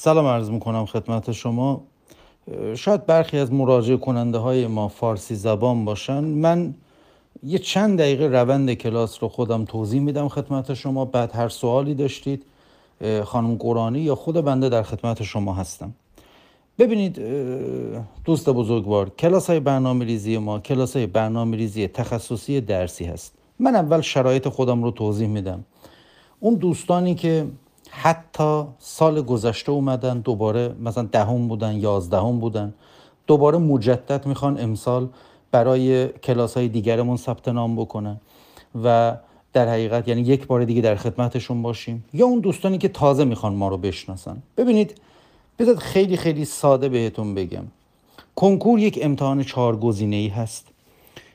سلام عرض می‌کنم خدمت شما. شاید برخی از مراجع کننده های ما فارسی زبان باشن. من یه چند دقیقه روند کلاس رو خودم توضیح میدم خدمت شما. بعد هر سوالی داشتید خانم قرانی یا خود بنده در خدمت شما هستم. ببینید دوست بزرگوار کلاس های برنامه ریزی ما کلاس های برنامه ریزی تخصصی درسی هست. من اول شرایط خودم رو توضیح میدم. اون دوستانی که حتی سال گذشته اومدن دوباره مثلا دهم بودن یازدهم بودن. دوباره مجدد می‌خوان امسال برای کلاس های دیگرمون ثبت نام بکنن و در حقیقت یعنی یک بار دیگه در خدمتشون باشیم. یا اون دوستانی که تازه می‌خوان ما رو بشناسن. ببینید بذارید خیلی خیلی ساده بهتون بگم. کنکور یک امتحان چهار گزینه ای هست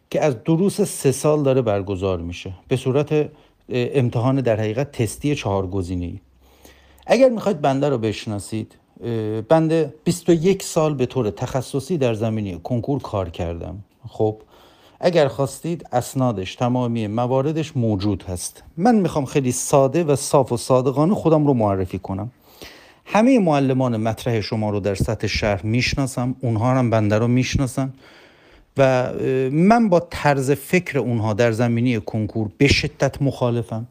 که از دروس سه سال داره برگزار میشه. به صورت امتحان در حقیقت تستی چهار گزینه ای اگر می‌خواید بنده رو بشناسید بنده 21 سال به طور تخصصی در زمینه کنکور کار کردم. خب اگر خواستید اسنادش تمامی مواردش موجود هست. من می‌خوام خیلی ساده و صاف و صادقانه خودم رو معرفی کنم. همه معلمان مطرح شما رو در سطح شهر می‌شناسم اونها هم بنده رو می‌شناسن و من با طرز فکر اونها در زمینی کنکور به شدت مخالفم.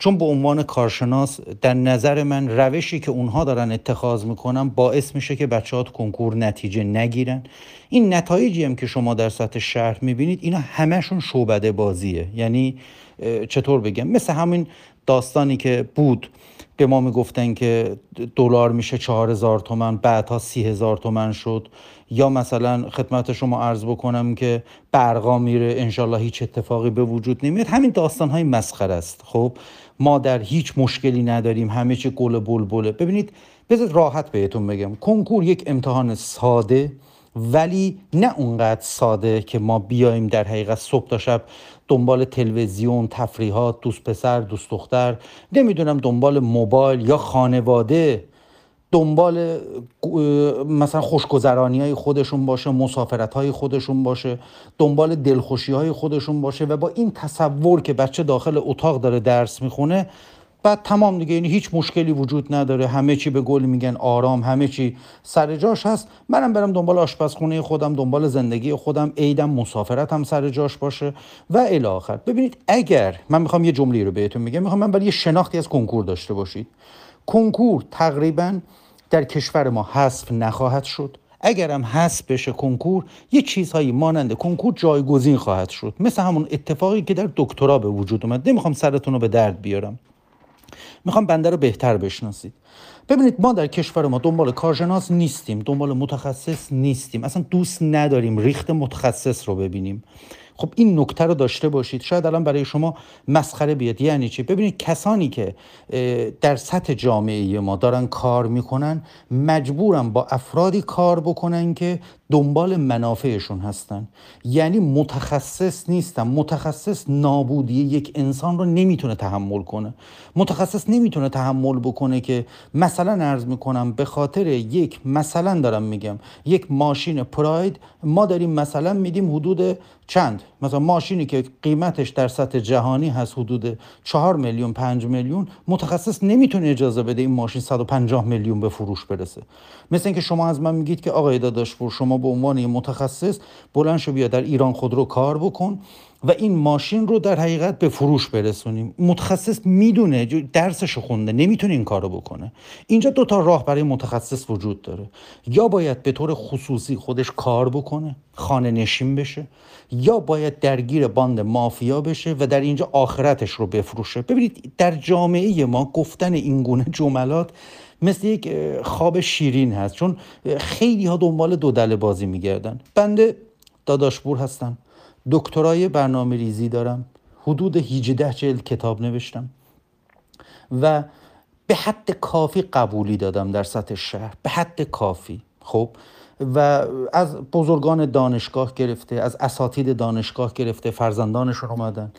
چون به عنوان کارشناس در نظر من روشی که اونها دارن اتخاذ می‌کنن باعث میشه که بچه ها کنکور نتیجه نگیرن. این نتایجی هم که شما در سطح شهر می‌بینید اینا همهشون شعبده بازیه. یعنی چطور بگم؟ مثل همین داستانی که بود به ما می‌گفتن که دلار میشه چهار هزار تومن بعدها سی هزار تومن شد. یا مثلا خدمت شما عرض بکنم که برقا میره انشالله هیچ اتفاقی به وجود نمیاد. همین داستان های مسخره است. خب ما در هیچ مشکلی نداریم همه چی گل بلبله. ببینید بذارید راحت بهتون بگم. کنکور یک امتحان ساده ولی نه اونقدر ساده که ما بیایم در حقیقت صبح تا شب دنبال تلویزیون تفریحات دوست پسر دوست دختر نمی‌دونم دنبال موبایل یا خانواده. دنبال مثلا خوشگذرانی های خودشون باشه مسافرت های خودشون باشه دنبال دلخوشی های خودشون باشه و با این تصور که بچه داخل اتاق داره درس می‌خونه بعد تمام دیگه یعنی هیچ مشکلی وجود نداره. همه چی به گل میگن آرام همه چی سر جاش هست. منم برم دنبال آشپزخونه خودم دنبال زندگی خودم عیدم مسافرتم سر جاش باشه و الی آخر. ببینید اگر من می‌خوام یه جمله رو بهتون میگم می‌خوام من برای یه شناختی از کنکور داشته باشید. کنکور تقریبا در کشور ما حذف نخواهد شد. اگرم حذف بشه کنکور یه چیزهایی مانند کنکور جایگزین خواهد شد. مثل همون اتفاقی که در دکترا به وجود اومد. نمی‌خوام سرتون رو به درد بیارم. می‌خوام بنده رو بهتر بشناسید. ببینید ما در کشور ما دنبال کارشناس نیستیم دنبال متخصص نیستیم. اصلا دوست نداریم ریخت متخصص رو ببینیم. خب این نکته رو داشته باشید. شاید الان برای شما مسخره بیاد. یعنی چی؟ ببینید کسانی که در سطح جامعه ما دارن کار می‌کنن مجبورن با افرادی کار بکنن که دنبال منافعشون هستن. یعنی متخصص نیستن. متخصص نابودی یک انسان رو نمی‌تونه تحمل کنه. متخصص نمی‌تونه تحمل بکنه که مثلا ارز می‌کنم به خاطر یک مثلا دارم میگم یک ماشین پراید ما داریم مثلا میدیم حدود چند؟ مثلا ماشینی که قیمتش در سطح جهانی هست حدود 4 میلیون 5 میلیون متخصص نمی‌تونه اجازه بده این ماشین 150 میلیون به فروش برسه. مثل اینکه شما از من میگید که آقای داداش پور شما به عنوان یه متخصص بلند شو بیا در ایران خودرو کار بکن و این ماشین رو در حقیقت به فروش برسونیم. متخصص می‌دونه درسش خونده نمی‌تونه این کارو بکنه. اینجا دو تا راه برای متخصص وجود داره. یا باید به طور خصوصی خودش کار بکنه خانه نشین بشه یا باید درگیر باند مافیا بشه و در اینجا آخرتش رو بفروشه. ببینید در جامعه ما گفتن این گونه جملات مثل یک خواب شیرین هست. چون خیلی ها دنبال دو دل بازی میگردن. بنده داداشپور هستم. دکترای برنامه ریزی دارم. حدود 18 جلد کتاب نوشتم. و به حد کافی قبولی دادم در سطح شهر. به حد کافی. خب؟ و از بزرگان دانشگاه گرفته از اساتید دانشگاه گرفته فرزندانشون اومدن.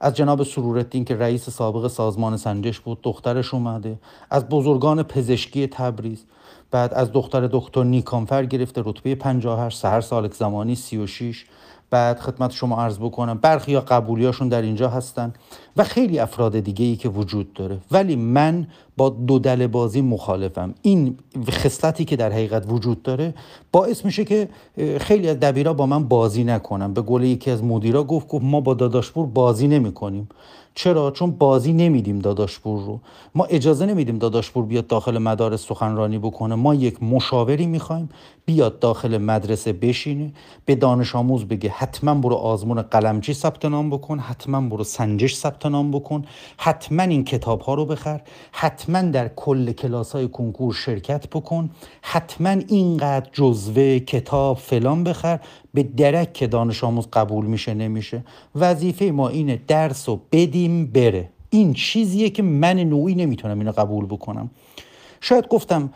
از جناب سرورالدین که رئیس سابق سازمان سنجش بود دخترش اومده. از بزرگان پزشکی تبریز. بعد از دختر دکتر نیکانفر گرفته رتبه 58 سهر سالک زمانی 36 بعد خدمت شما عرض بکنم برخی یا قبولیاشون در اینجا هستن و خیلی افراد دیگه ای که وجود داره. ولی من با دو دل بازی مخالفم. این خصلتی که در حقیقت وجود داره باعث میشه که خیلی از دبیرا با من بازی نکنم به قول یکی از مدیرا گفت گفت ما با داداشپور بازی نمی‌کنیم. چرا؟ چون بازی نمیدیم داداشپور رو. ما اجازه نمیدیم داداشپور بیاد داخل مدارس سخنرانی بکنه. ما یک مشاوری می‌خوایم بیاد داخل مدرسه بشینه به دانش آموز بگه حتما برو آزمون قلمچی ثبت نام بکن حتما برو سنجش ثبت نام بکن حتما این کتاب ها رو بخر حتما در کل کلاس های کنکور شرکت بکن حتما اینقدر جزوه کتاب فلان بخر. به درک که دانش آموز قبول میشه نمیشه. وظیفه ما اینه درس رو بدیم بره. این چیزیه که من نوعی نمی‌تونم اینو قبول بکنم. شاید گفتم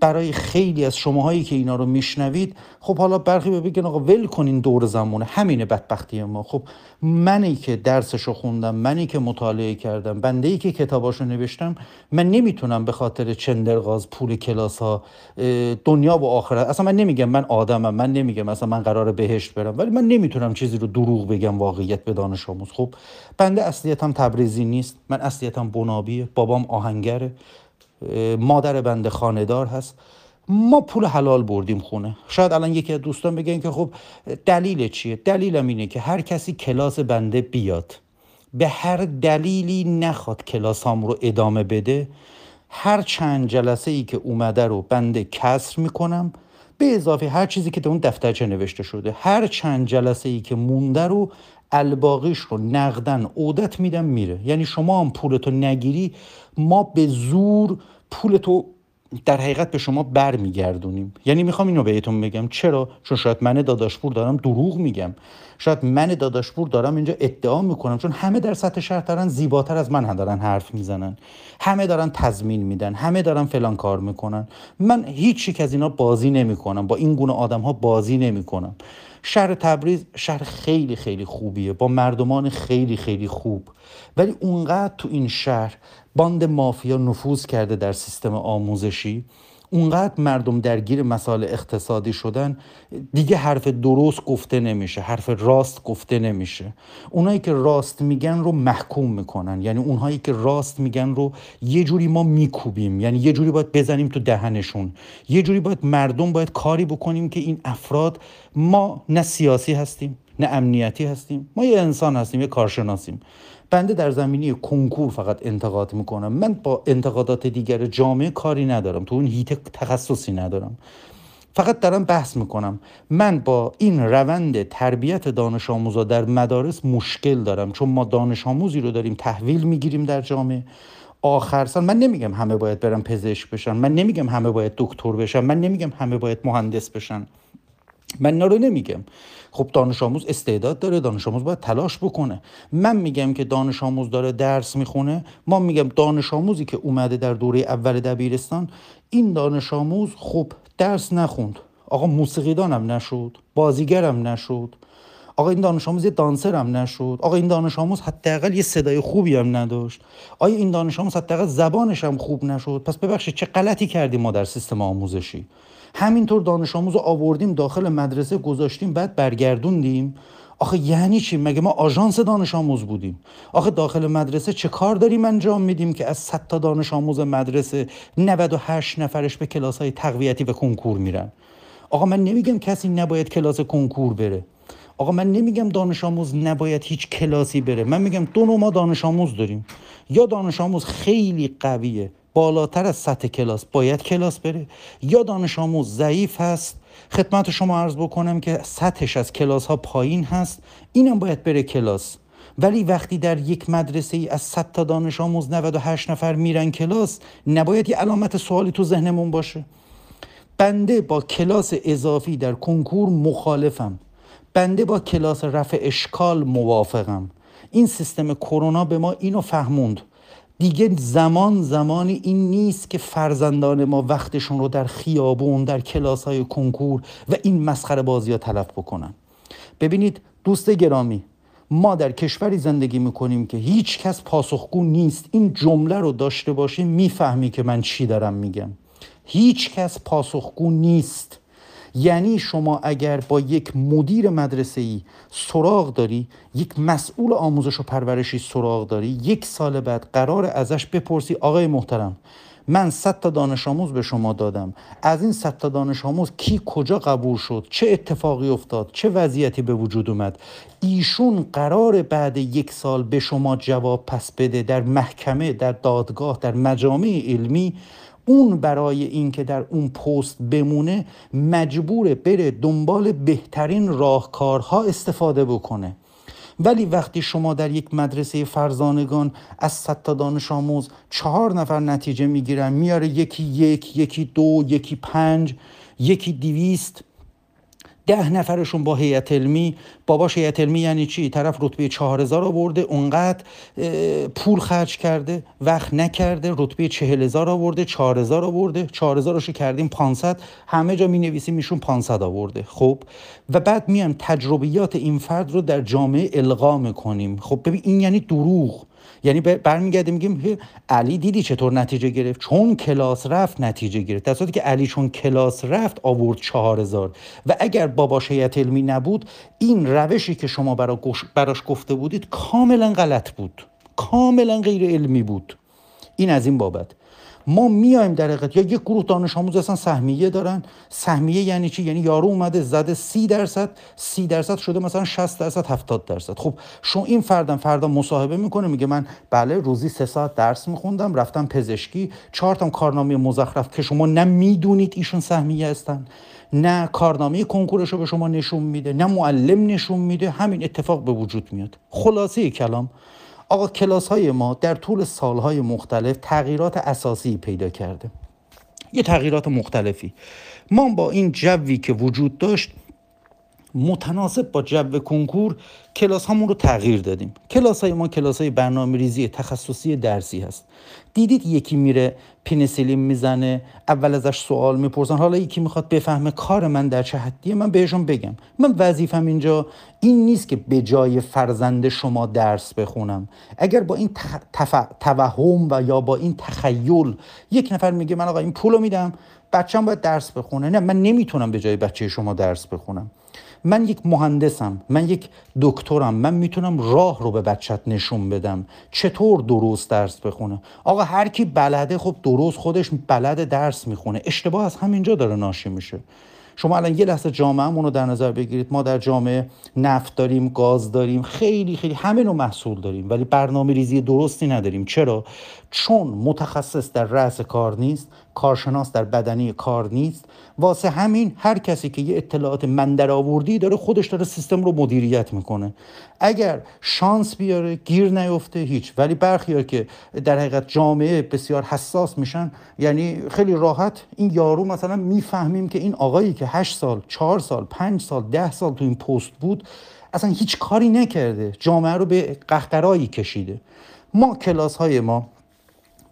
برای خیلی از شماهایی که اینا رو میشنوید خب حالا برخی بگن آقا ول کنین دور زمانه همینه بدبختی ما. خب منی که درسشو خوندم منی که مطالعه کردم بنده ای که کتاباشو نوشتم من نمی‌تونم به خاطر چندرغاز پول کلاس ها دنیا و آخرت اصلا من نمیگم من آدمم من نمیگم اصلا من قرار بهشت برم ولی من نمی‌تونم چیزی رو دروغ بگم واقعیت به دانش آموز. خب بنده اصلیتم تبریزی نیست من اصلیتم بنابیه بابام آهنگره. مادر بنده خاندار هست. ما پول حلال بردیم خونه. شاید الان یکی از دوستان بگن که خب دلیل چیه؟ دلیلم اینه که هر کسی کلاس بنده بیاد. به هر دلیلی نخواد کلاس هم رو ادامه بده هر چند جلسه ای که اومده رو بنده کسر می‌کنم به اضافه هر چیزی که در اون دفترچه نوشته شده هر چند جلسه ای که مونده رو الباقیش رو نقدن عودت میدم میره. یعنی شما هم پولتو نگیری ما به زور پولتو در حقیقت به شما برمیگردونیم. یعنی می‌خوام اینو بهتون بگم. چرا؟ چون شاید من داداشپور دارم دروغ میگم. شاید من داداشپور دارم اینجا ادعا می‌کنم. چون همه در سطح شهر دارن زیباتر از من هم دارن حرف می‌زنن. همه دارن تضمین میدن. همه دارن فلان کار می‌کنن. من هیچ یک از اینا بازی نمی‌کنم. با این گونه آدم ها بازی نمی‌کنم. شهر تبریز شهر خیلی خیلی خوبیه. با مردمان خیلی خیلی خوب. ولی اونقدر تو این شهر باند مافیا نفوذ کرده در سیستم آموزشی اونقدر مردم درگیر مسائل اقتصادی شدن دیگه حرف درست گفته نمیشه حرف راست گفته نمیشه. اونایی که راست میگن رو محکوم می‌کنن. یعنی اونهایی که راست میگن رو یه جوری ما میکوبیم. یعنی یه جوری باید بزنیم تو دهنشون. یه جوری باید مردم باید کاری بکنیم که این افراد ما نه سیاسی هستیم نه امنیتی هستیم. ما یه انسان هستیم یه کارشناسیم. بنده در زمینی کنکور فقط انتقاد می‌کنم. من با انتقادات دیگر جامعه کاری ندارم. تو اون هیت تخصصی ندارم. فقط دارم بحث می‌کنم. من با این روند تربیت دانش آموزا در مدارس مشکل دارم. چون ما دانش آموزی رو داریم تحویل می‌گیریم در جامعه. آخر سال من نمیگم همه باید برن پزشک بشن. من نمیگم همه باید دکتر بشن. من نمیگم همه باید مهندس بشن. من اینا رو نمیگم. خب دانش آموز استعداد داره دانش آموز باید تلاش بکنه. من میگم که دانش آموز داره درس می‌خونه ما میگم دانش آموزی که اومده در دوره اول دبیرستان این دانش آموز خب درس نخوند. آقا موسیقیدانم نشد بازیگرم نشد. آقا این دانش آموز یه دانسر هم نشد. آقا این دانش آموز حداقل یه صدای خوبی هم نداشت. آیا این دانش آموز حداقل زبانش هم خوب نشد؟ پس ببخشید چه غلطی کردیم ما در سیستم آموزشی؟ همینطور دانش آموز آوردیم داخل مدرسه گذاشتیم بعد برگردوندیم. آخه یعنی چی؟ مگه ما آژانس دانش آموز بودیم؟ آخه داخل مدرسه چه کار داریم انجام میدیم که از 100 تا دانش آموز مدرسه 98 نفرش به کلاس های تقویتی و کنکور میرن؟ آقا من نمیگم کسی نباید کلاس کنکور بره. آقا من نمیگم دانش آموز نباید هیچ کلاسی بره. من میگم دو نوع ما دانش آموز داریم. یا دانش آموز خیلی قویه بالاتر از سطح کلاس باید کلاس بره. یا دانش آموز ضعیف هست. خدمت شما عرض بکنم که سطحش از کلاس ها پایین هست. اینم باید بره کلاس. ولی وقتی در یک مدرسه ای از 100 تا دانش آموز 98 نفر میرن کلاس نباید یه علامت سوالی تو ذهنمون باشه. بنده با کلاس اضافی در کنکور مخالفم. بنده با کلاس رفع اشکال موافقم. این سیستم کرونا به ما اینو فهموند. دیگه زمان زمانی این نیست که فرزندان ما وقتشون رو در خیابون در کلاس های کنکور و این مسخره بازی ها تلف بکنن. ببینید دوست گرامی ما در کشوری زندگی می‌کنیم که هیچ کس پاسخگو نیست. این جمله رو داشته باشیم می‌فهمی که من چی دارم میگم. هیچ کس پاسخگو نیست. یعنی شما اگر با یک مدیر مدرسه ای سراغ داری یک مسئول آموزش و پرورشی سراغ داری یک سال بعد قرار ازش بپرسی آقای محترم من صد تا دانش آموز به شما دادم. از این صد تا دانش آموز کی کجا قبول شد؟ چه اتفاقی افتاد؟ چه وضعیتی به وجود اومد؟ ایشون قرار بعد یک سال به شما جواب پس بده در محکمه در دادگاه در مجامع علمی اون برای اینکه در اون پست بمونه مجبور بره دنبال بهترین راهکارها استفاده بکنه. ولی وقتی شما در یک مدرسه فرزانگان از صد تا دانش آموز چهار نفر نتیجه می‌گیرن میاره یکی یک یکی دو یکی پنج یکی دیویست ده نفرشون با هیئت علمی باباش هیئت علمی یعنی چی؟ طرف رتبه 4000 آورده اونقدر پول خرج کرده وقت نکرده رتبه 40000 آورده 4000 آورده 4000 رو کردیم 500 همه جا می نویسیم ایشون 500 آورده. خب؟ و بعد میایم تجربیات این فرد رو در جامعه القا می‌کنیم. خب ببین این یعنی دروغ. یعنی برمیگردیم میگیم علی دیدی چطور نتیجه گرفت؟ چون کلاس رفت نتیجه گرفت. در که علی چون کلاس رفت آورد چهار هزار و اگر باباش هیئت علمی نبود این روشی که شما براش گفته بودید کاملا غلط بود. کاملا غیر علمی بود. این از این بابت. ما میایم در حقیقت یا یک گروه دانش آموز اصلا سهمیه دارن. سهمیه یعنی چی؟ یعنی یارو اومده زده سی درصد. سی درصد شده مثلا 60 درصد 70 درصد. خب شما این فردم فردا مصاحبه می‌کنه میگه من بله روزی سه ساعت درس میخوندم رفتم پزشکی. چهار تا کارنامه مزخرف که شما نه می‌دونید ایشون سهمیه هستن. نه کارنامه کنکورش رو به شما نشون میده نه معلم نشون میده همین اتفاق به وجود میاد. خلاصه کلام آقا کلاس های ما در طول سالهای مختلف تغییرات اساسی پیدا کرده. یه تغییرات مختلفی. ما با این جوی که وجود داشت متناسب با جو کنکور کلاس همون رو تغییر دادیم. کلاس های ما کلاس های برنامه ریزی تخصصی درسی هست. دیدید یکی میره پینسیلین می‌زنه اول ازش سوال می‌پرسن. حالا یکی می‌خواد بفهمه کار من در چه حدیه من بهشون بگم. من وظیفم اینجا این نیست که به جای فرزند شما درس بخونم. اگر با این توهم و یا با این تخیل یک نفر میگه من آقا این پولو میدم بچه‌م باید درس بخونه. نه من نمی‌تونم به جای بچه شما درس بخونم. من یک مهندسم من یک دکترم من می‌تونم راه رو به بچت نشون بدم. چطور درست درس بخونه؟ آقا هر کی بلده خب درست خودش بلد درس می‌خونه. اشتباه از همینجا داره ناشی میشه. شما الان یه لحظه جامعهمون رو در نظر بگیرید. ما در جامعه نفت داریم گاز داریم خیلی خیلی همه نوع محصول داریم ولی برنامه ریزی درستی نداریم. چرا؟ چون متخصص در رأس کار نیست. کارشناس در بدنی کار نیست. واسه همین هر کسی که یه اطلاعات من آوردی داره خودش داره سیستم رو مدیریت می‌کنه. اگر شانس بیاره گیر نیفته هیچ. ولی برخیار که در حقیقت جامعه بسیار حساس میشن یعنی خیلی راحت این یارو مثلا می‌فهمیم که این آقایی که هشت سال چهار سال پنج سال ده سال تو این پست بود اصلا هیچ کاری نکرده. جامعه رو به قهقرایی کشیده. ما کلاس های ما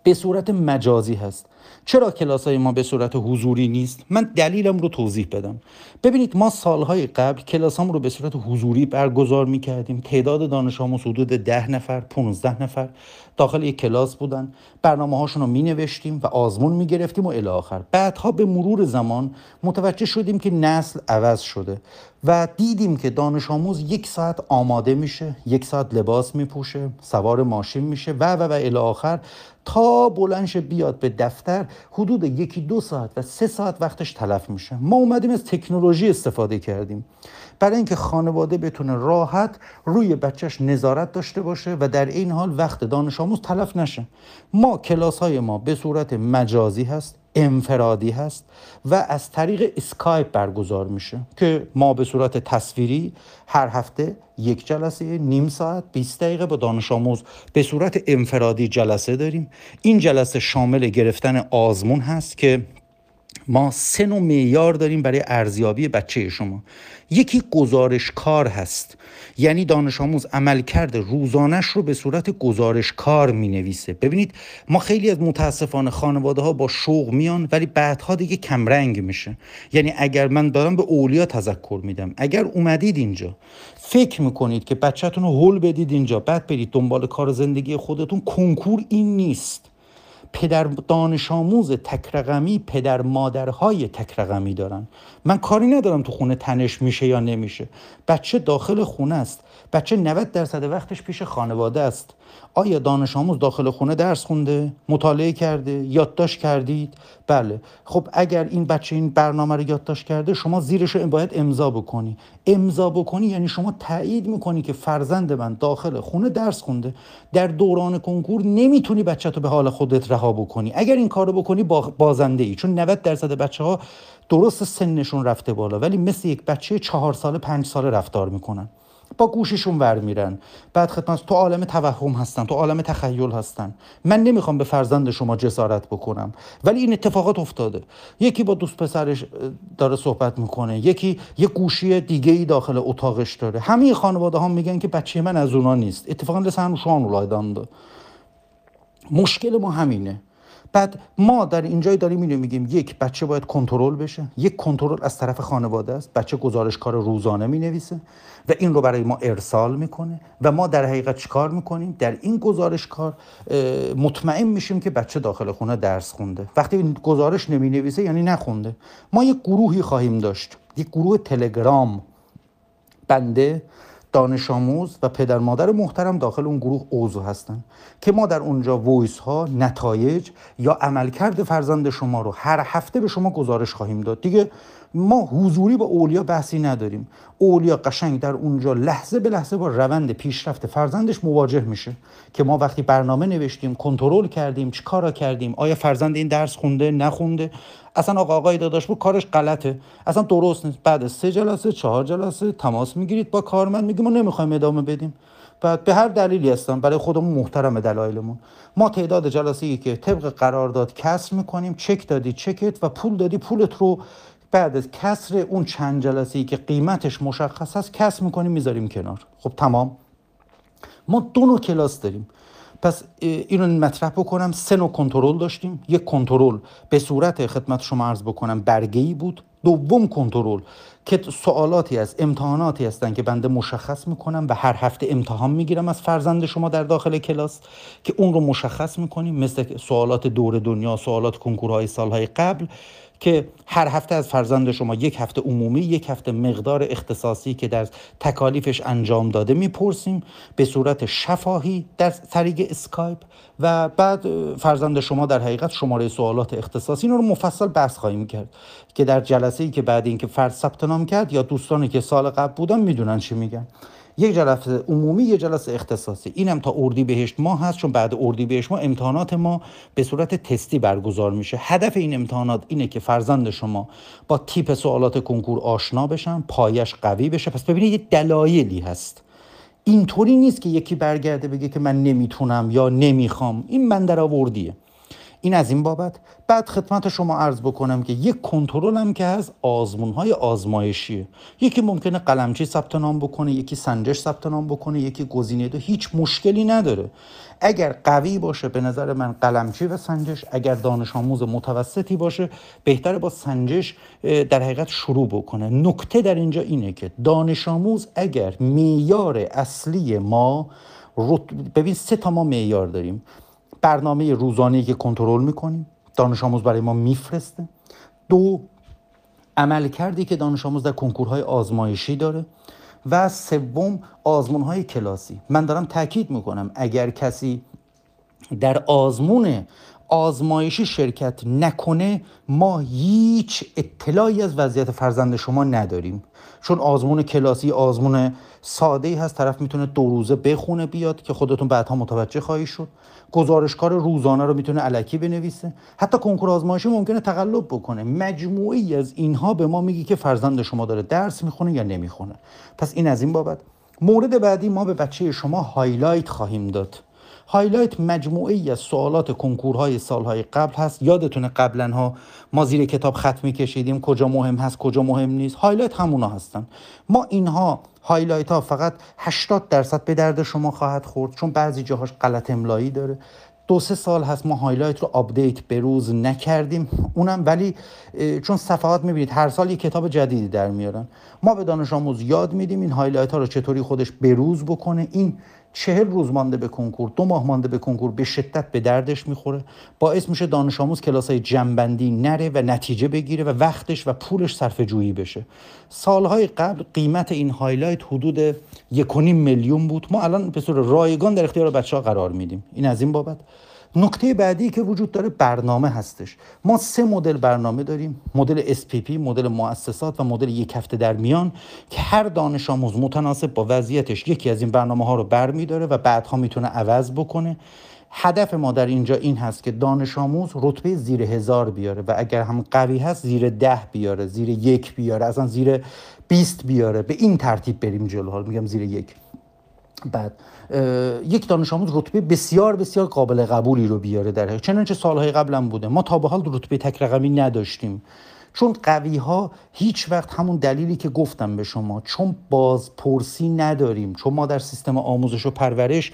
به صورت مجازی هست. چرا کلاس های ما به صورت حضوری نیست؟ من دلیلم رو توضیح بدم. ببینید ما سالهای قبل کلاس رو به صورت حضوری برگزار می کردیم تعداد دانش آموز حدود ده نفر 15 نفر داخل یک کلاس بودن. برنامه هاشون رو می نوشتیم و آزمون می گرفتیم و الی آخر. بعدها به مرور زمان متوجه شدیم که نسل عوض شده و دیدیم که دانش آموز یک ساعت آماده میشه یک ساعت لباس میپوشه سوار ماشین میشه و و و الی آخر تا بلنش بیاد به دفتر حدود یکی دو ساعت و سه ساعت وقتش تلف میشه. ما اومدیم از تکنولوژی استفاده کردیم. برای اینکه خانواده بتونه راحت روی بچهش نظارت داشته باشه و در این حال وقت دانش آموز تلف نشه. ما کلاس های ما به صورت مجازی هست. انفرادی هست و از طریق اسکایپ برگزار میشه که ما به صورت تصویری هر هفته یک جلسه نیم ساعت 20 دقیقه با دانش آموز به صورت انفرادی جلسه داریم. این جلسه شامل گرفتن آزمون هست که ما سه نوع معیار داریم برای ارزیابی بچه شما. یکی گزارش کار هست. یعنی دانش آموز عمل کرده روزانش رو به صورت گزارش کار می نویسه ببینید ما خیلی از متاسفانه خانواده ها با شوق میان ولی بعدها دیگه کمرنگ میشه. یعنی اگر من دارم به اولیا تذکر میدم. اگر اومدید اینجا فکر می‌کنید که بچهتون رو هول بدید اینجا بعد برید دنبال کار زندگی خودتون کنکور این نیست. پدر دانش آموز تکرقمی پدر مادرهای تکرقمی دارن. من کاری ندارم تو خونه تنش میشه یا نمیشه. بچه داخل خونه است. بچه 90 درصد وقتش پیش خانواده است. آیا دانش آموز داخل خونه درس خونده مطالعه کرده یادداشت کردید؟ بله. خب اگر این بچه این برنامه رو یادداشت کرده شما زیرش رو باید امضا بکنی. امضا بکنی یعنی شما تایید می‌کنی که فرزند من داخل خونه درس خونده. در دوران کنکور نمی‌تونی بچه تو به حال خودت رها بکنی. اگر این کارو بکنی بازنده ای چون 90 درصد بچه ها درست سنشون رفته بالا ولی مثل یک بچه چهار ساله پنج ساله رفتار می‌کنن. با گوششون ور میرن. بعد خدمت تو عالم توهم هستن تو عالم تخیل هستن. من نمی‌خوام به فرزند شما جسارت بکنم. ولی این اتفاقات افتاده. یکی با دوست پسرش داره صحبت می‌کنه. یکی یه گوشی دیگه ای داخل اتاقش داره. همه خانواده ها میگن که بچه من از اونا نیست. اتفاقا لسان شان مشکل ما همینه. بعد ما در اینجای داریم اینو میگیم یک بچه باید کنترل بشه. یک کنترل از طرف خانواده است. بچه گزارش کار روزانه می نویسه و این رو برای ما ارسال می‌کنه و ما در حقیقت چیکار می‌کنیم؟ در این گزارش کار مطمئن میشیم که بچه داخل خونه درس خونده. وقتی این گزارش نمی نویسه یعنی نخونده. ما یک گروهی خواهیم داشت. یک گروه تلگرام بنده دانش آموز و پدر مادر محترم داخل اون گروه عضو هستن که ما در اونجا voice ها نتایج یا عملکرد فرزند شما رو هر هفته به شما گزارش خواهیم داد. دیگه ما حضوری با اولیا بحثی نداریم. اولیا قشنگ در اونجا لحظه به لحظه با روند پیشرفت فرزندش مواجه میشه که ما وقتی برنامه نوشتیم کنترل کردیم چی کارا کردیم؟ آیا فرزند این درس خونده نخونده؟ اصلا آقا آقای داداش پور کارش غلطه. اصلا درست نیست. بعد سه جلسه چهار جلسه تماس می‌گیرید با کارمند. میگیم ما نمی‌خوایم ادامه بدیم. بعد به هر دلیلی هستن برای خودمون محترم دلایلمون. ما تعداد جلسه ای که طبق قرارداد کسر می‌کنیم چک دادی چکت و پول دادی. پولت رو بعد از کسر اون چند جلسه ای که قیمتش مشخص هست کسر می‌کنیم می‌ذاریم کنار. خب تمام. ما دو نوع کلاس داریم. پس اینو مطرح بکنم. سه نوع کنترل داشتیم. یک کنترل به صورت خدمت شما عرض بکنم برگه بود. دوم کنترل که سوالاتی از امتحاناتی هستن که بنده مشخص می‌کنم و هر هفته امتحان می‌گیرم از فرزند شما در داخل کلاس که اون رو مشخص می‌کنیم. مثل سوالات دور دنیا سوالات کنکورهای سالهای قبل. که هر هفته از فرزند شما یک هفته عمومی یک هفته مقدار اختصاصی که در تکالیفش انجام داده می‌پرسیم به صورت شفاهی در طریق اسکایپ و بعد فرزند شما در حقیقت شماره سوالات اختصاصی رو مفصل بحث خواهیم کرد که در جلسه ای که بعد اینکه فرد ثبت نام کرد یا دوستانی که سال قبل بودن می‌دونن چی میگن. یک جلسه عمومی یک جلسه اختصاصی. اینم تا اردی بهشت ماه هست چون بعد اردی بهشت ماه امتحانات ما به صورت تستی برگزار میشه. هدف این امتحانات اینه که فرزند شما با تیپ سوالات کنکور آشنا بشن پایش قوی بشه. پس ببینید یه دلایلی هست. اینطوری نیست که یکی برگرده بگه که من نمی‌تونم یا نمی‌خوام. این من در آوردیه. این از این بابت. بعد خدمت شما عرض بکنم که یک کنترل هم که از آزمون های آزمایشیه یکی ممکنه قلمچی ثبت نام بکنه یکی سنجش ثبت نام بکنه یکی گزینه دو. هیچ مشکلی نداره. اگر قوی باشه به نظر من قلمچی و سنجش اگر دانش آموز متوسطی باشه بهتره با سنجش در حقیقت شروع بکنه. نکته در اینجا اینه که دانش آموز اگر میار اصلی ما ببین سه تا ما معیار داریم. برنامه روزانه که کنترل می‌کنیم. دانش آموز برای ما میفرسته. دو عمل کردی که دانش آموز در کنکورهای آزمایشی داره. و سوم آزمون های کلاسی. من دارم تاکید می‌کنم اگر کسی در آزمون آزمایشی شرکت نکنه ما هیچ اطلاعی از وضعیت فرزند شما نداریم. چون آزمون کلاسی آزمون ساده ای هست طرف می‌تونه دو روزه بخونه بیاد که خودتون بعدها متوجه خواهی شد. گزارشکار روزانه رو می‌تونه الکی بنویسه. حتی کنکور آزمایشی ممکنه تقلب بکنه. مجموعی از اینها به ما میگه که فرزند شما داره درس می‌خونه یا نمی‌خونه. پس این از این بابت. مورد بعدی ما به بچه شما highlight خواهیم داد. highlight مجموعه از سوالات کنکورهای سالهای قبل هست. یادتونه قبلا ها ما زیر کتاب خط میکشیدیم کجا مهم هست کجا مهم نیست. highlight همونا هستن. ما اینها highlight ها فقط 80 درصد به درد شما خواهد خورد چون بعضی جاهاش غلط املایی داره. دو سه سال هست ما highlight رو update به روز نکردیم. اونم ولی چون صفحات می‌بینید هر سال یه کتاب جدیدی در میارن. ما به دانش آموز یاد میدیم این highlight ها رو چطوری خودش بروز بکنه. این چهل روز مانده به کنکور دو ماه مانده به کنکور به شدت به دردش می‌خوره. باعث میشه دانش آموز کلاس های جمع بندی نره و نتیجه بگیره و وقتش و پولش صرفه جویی بشه. سالهای قبل قیمت این highlight حدود یک میلیون بود. ما الان به صورت رایگان در اختیار بچه ها قرار میدیم. این از این بابت. نکته بعدی که وجود داره برنامه هستش. ما سه مدل برنامه داریم. مدل SPP مدل مؤسسات و مدل یک هفته در میان که هر دانش آموز متناسب با وضعیتش یکی از این برنامه ها رو برمیداره و بعدها می‌تونه عوض بکنه. هدف ما در اینجا این هست که دانش آموز رتبه زیر هزار بیاره و اگر هم قوی هست زیر ده بیاره زیر یک بیاره اصلا زیر بیست بیاره. به این ترتیب بریم جلو. حال میگم زیر یک. بعد یک دانش آموز رتبه بسیار بسیار قابل قبولی رو بیاره در چنانچه سالهای قبلا بوده. ما تا به حال رتبه تک رقمی نداشتیم. چون قوی ها هیچ وقت همون دلیلی که گفتم به شما چون بازپرسی نداریم چون ما در سیستم آموزش و پرورش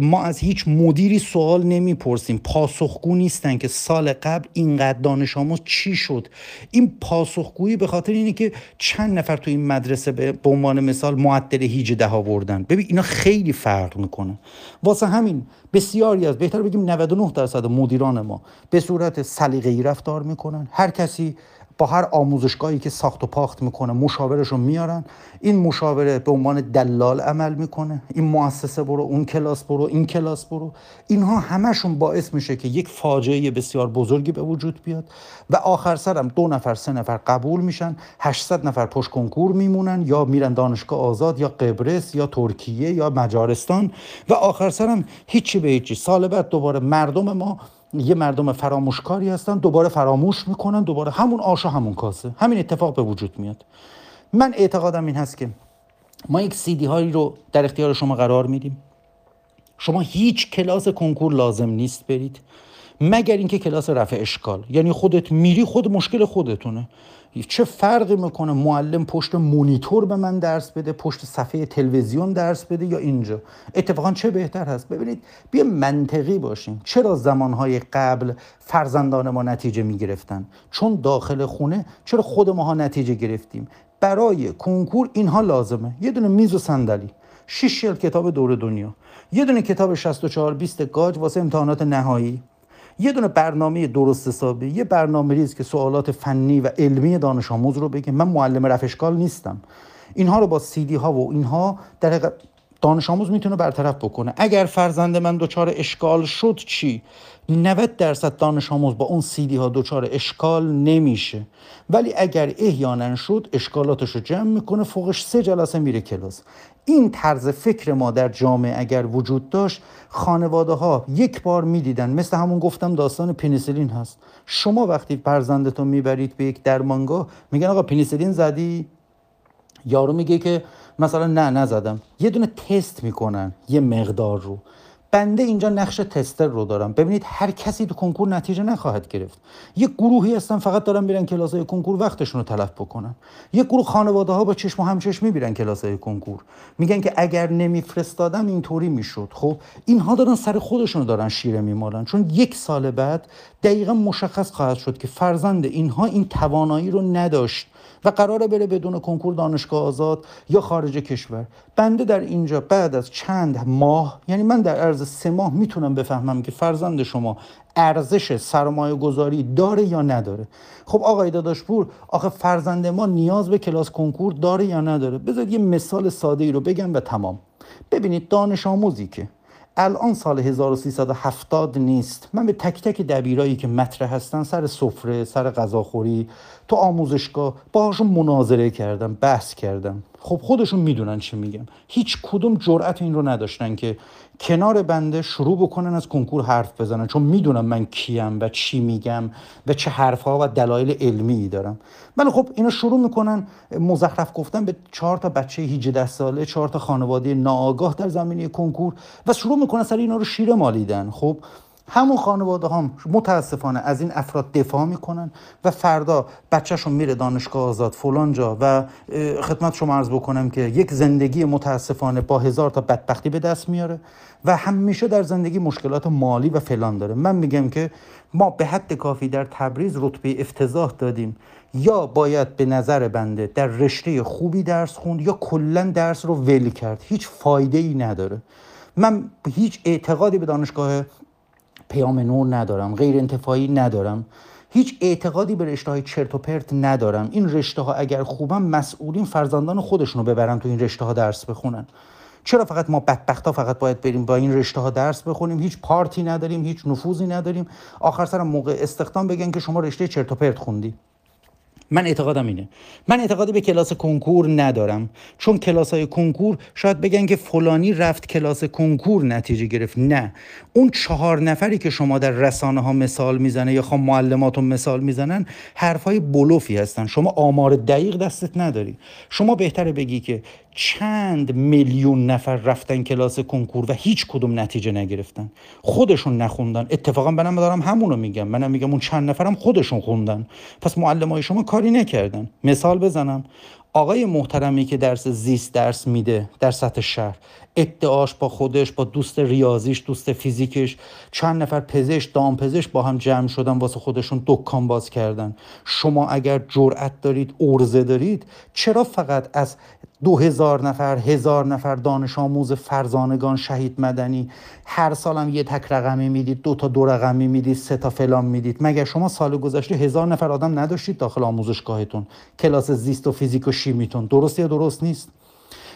ما از هیچ مدیری سوال نمی‌پرسیم. پاسخگو نیستن که سال قبل اینقدر دانش آموز چی شد؟ این پاسخگویی به خاطر اینه که چند نفر تو این مدرسه به عنوان مثال معدل هیچ ده آوردن. ببین اینا خیلی فرق می‌کنه. واسه همین بسیاری از بهتر بگیم 99 درصد مدیران ما به صورت سلیقه‌ای رفتار می‌کنن. هر کسی با هر آموزشگاهی که ساخت و پاخت می‌کنه مشاورش رو میارن. این مشاوره به عنوان دلال عمل می‌کنه. این مؤسسه برو اون کلاس برو این کلاس برو. اینها همشون باعث میشه که یک فاجعه بسیار بزرگی به وجود بیاد و آخر سرم دو نفر سه نفر قبول میشن. 800 نفر پشت کنکور میمونن یا میرن دانشگاه آزاد یا قبرس یا ترکیه یا مجارستان. و آخر سرم هیچی به هیچی. سال بعد دوباره مردم ما یه مردم فراموشکاری هستن دوباره فراموش می‌کنن دوباره همون آشا همون کاسه. همین اتفاق به وجود میاد. من اعتقادم این هست که ما یک سیدی هایی رو در اختیار شما قرار میدیم. شما هیچ کلاس کنکور لازم نیست برید. مگر اینکه کلاس رفع اشکال. یعنی خودت میری خود مشکل خودتونه. چه فرقی می‌کنه معلم پشت مونیتور به من درس بده پشت صفحه تلویزیون درس بده یا اینجا؟ اتفاقا چه بهتر هست؟ ببینید بیا منطقی باشیم. چرا زمانهای قبل فرزندان ما نتیجه می‌گرفتن؟ چون داخل خونه چرا خود ماها نتیجه گرفتیم؟ برای کنکور اینها لازمه. یه دونه میز و صندلی. شش کتاب دور دنیا. یه دونه کتاب 64 20 گاج واسه امتحانات نهایی. یه دونه برنامه درست حسابی یه برنامه ریز که سوالات فنی و علمی دانش آموز رو بگه. من معلم رفشکال نیستم. اینها رو با سیدی ها و اینها در دانش آموز می‌تونه برطرف بکنه. اگر فرزند من دچار اشکال شد چی؟ 90 درصد دانش آموز با اون سیدی ها دچار اشکال نمیشه. ولی اگر احیانا شد اشکالاتش رو جمع می‌کنه فوقش سه جلسه میره کلاس. این طرز فکر ما در جامعه اگر وجود داشت خانواده ها یک بار می‌دیدن مثل همون گفتم داستان پنیسیلین هست. شما وقتی فرزندتون می‌برید به یک درمانگاه میگن آقا پنیسیلین زدی؟ یارو میگه که مثلا نه نزدم. یه دونه تست می‌کنن یه مقدار رو. بنده اینجا نقش تستر رو دارم. ببینید هر کسی تو کنکور نتیجه نخواهد گرفت. یه گروهی هستن فقط دارن میرن کلاس های کنکور وقتشون رو تلف بکنن. یه گروه خانواده ها با چشم و همچشم می‌برن کلاس های کنکور. میگن که اگر نمیفرستادم اینطوری می‌شد. خب اینها دارن سر خودشون رو دارن شیره میمالن. چون یک سال بعد دقیقا مشخص خواهد شد که فرزند اینها این توانایی رو نداشت. و قراره بره بدون کنکور دانشگاه آزاد یا خارج کشور. بنده در اینجا بعد از چند ماه یعنی من در عرض سه ماه می‌تونم بفهمم که فرزند شما ارزش سرمایه گذاری داره یا نداره. خب آقای داداشپور آخه فرزند ما نیاز به کلاس کنکور داره یا نداره؟ بذارید یه مثال ساده ای رو بگم و تمام. ببینید دانش آموزی که الان سال 1370 نیست. من به تک تک دبیرایی که مطرح هستن سر سفره سر غذاخوری تو آموزشگاه باهاشون مناظره کردم بحث کردم. خب خودشون می‌دونن چی میگم هیچ کدوم جرأت این رو نداشتن که کنار بنده شروع بکنن از کنکور حرف بزنن چون می‌دونم من کیم و چی میگم و چه حرفها و دلایل علمی دارم. ولی خب اینا شروع می‌کنن مزخرف گفتن به چهار تا بچه 18 ساله چهار تا خانواده ناآگاه در زمینه کنکور و شروع می‌کنن سر اینا رو شیره مالیدن. خب همون خانواده هم متاسفانه از این افراد دفاع می‌کنن و فردا بچهشون میره دانشگاه آزاد فلان جا و خدمت شما عرض بکنم که یک زندگی متاسفانه با هزار تا بدبختی به دست میاره و همیشه در زندگی مشکلات مالی و فلان داره. من میگم که ما به حد کافی در تبریز رتبه افتضاح دادیم. یا باید به نظر بنده در رشته خوبی درس خوند یا کلا درس رو ول کرد. هیچ فایده ای نداره. من هیچ اعتقادی به دانشگاه پیام نور ندارم غیر انتفاعی ندارم. هیچ اعتقادی به رشته های چرت و پرت ندارم. این رشته ها اگر خوبم مسئولین فرزندان خودشونو ببرن تو این رشته ها درس بخونن. چرا فقط ما بدبخت ها فقط باید بریم با این رشته ها درس بخونیم؟ هیچ پارتی نداریم هیچ نفوذی نداریم. آخر سر موقع استخدام بگن که شما رشته چرت و پرت خوندی. من اعتقادم اینه. من اعتقادی به کلاس کنکور ندارم. چون کلاس های کنکور شاید بگن که فلانی رفت کلاس کنکور نتیجه گرفت. نه. اون چهار نفری که شما در رسانه ها مثال می‌زنه یا خواهم معلماتون مثال می‌زنن حرفای بلوفی هستن. شما آمار دقیق دستت نداری. شما بهتره بگی که چند میلیون نفر رفتن کلاس کنکور و هیچ کدوم نتیجه نگرفتن. خودشون نخوندن. اتفاقا منم دارم همونو میگم. منم میگم اون چند نفرم خودشون خوندن. پس معلم های شما کاری نکردن. مثال بزنم. آقای محترمی که درس زیست درس میده در سطح شهر ادعاش با خودش با دوست ریاضیش دوست فیزیکش. چند نفر پزشک دام پزشک با هم جمع شدن واسه خودشون دکان باز کردن. شما اگر جرأت دارید ارزه دارید چرا فقط از دو هزار نفر هزار نفر دانش آموز فرزانگان شهید مدنی هر سالم یه تک رقمی می‌دید دو تا دو رقمی می‌دید سه تا فلان می‌دید؟ مگر شما سال گذشته هزار نفر آدم نداشتید داخل آموزشگاهتون؟ کلاس زیست و فیزیک و شیمیتون. درست یا درست نیست؟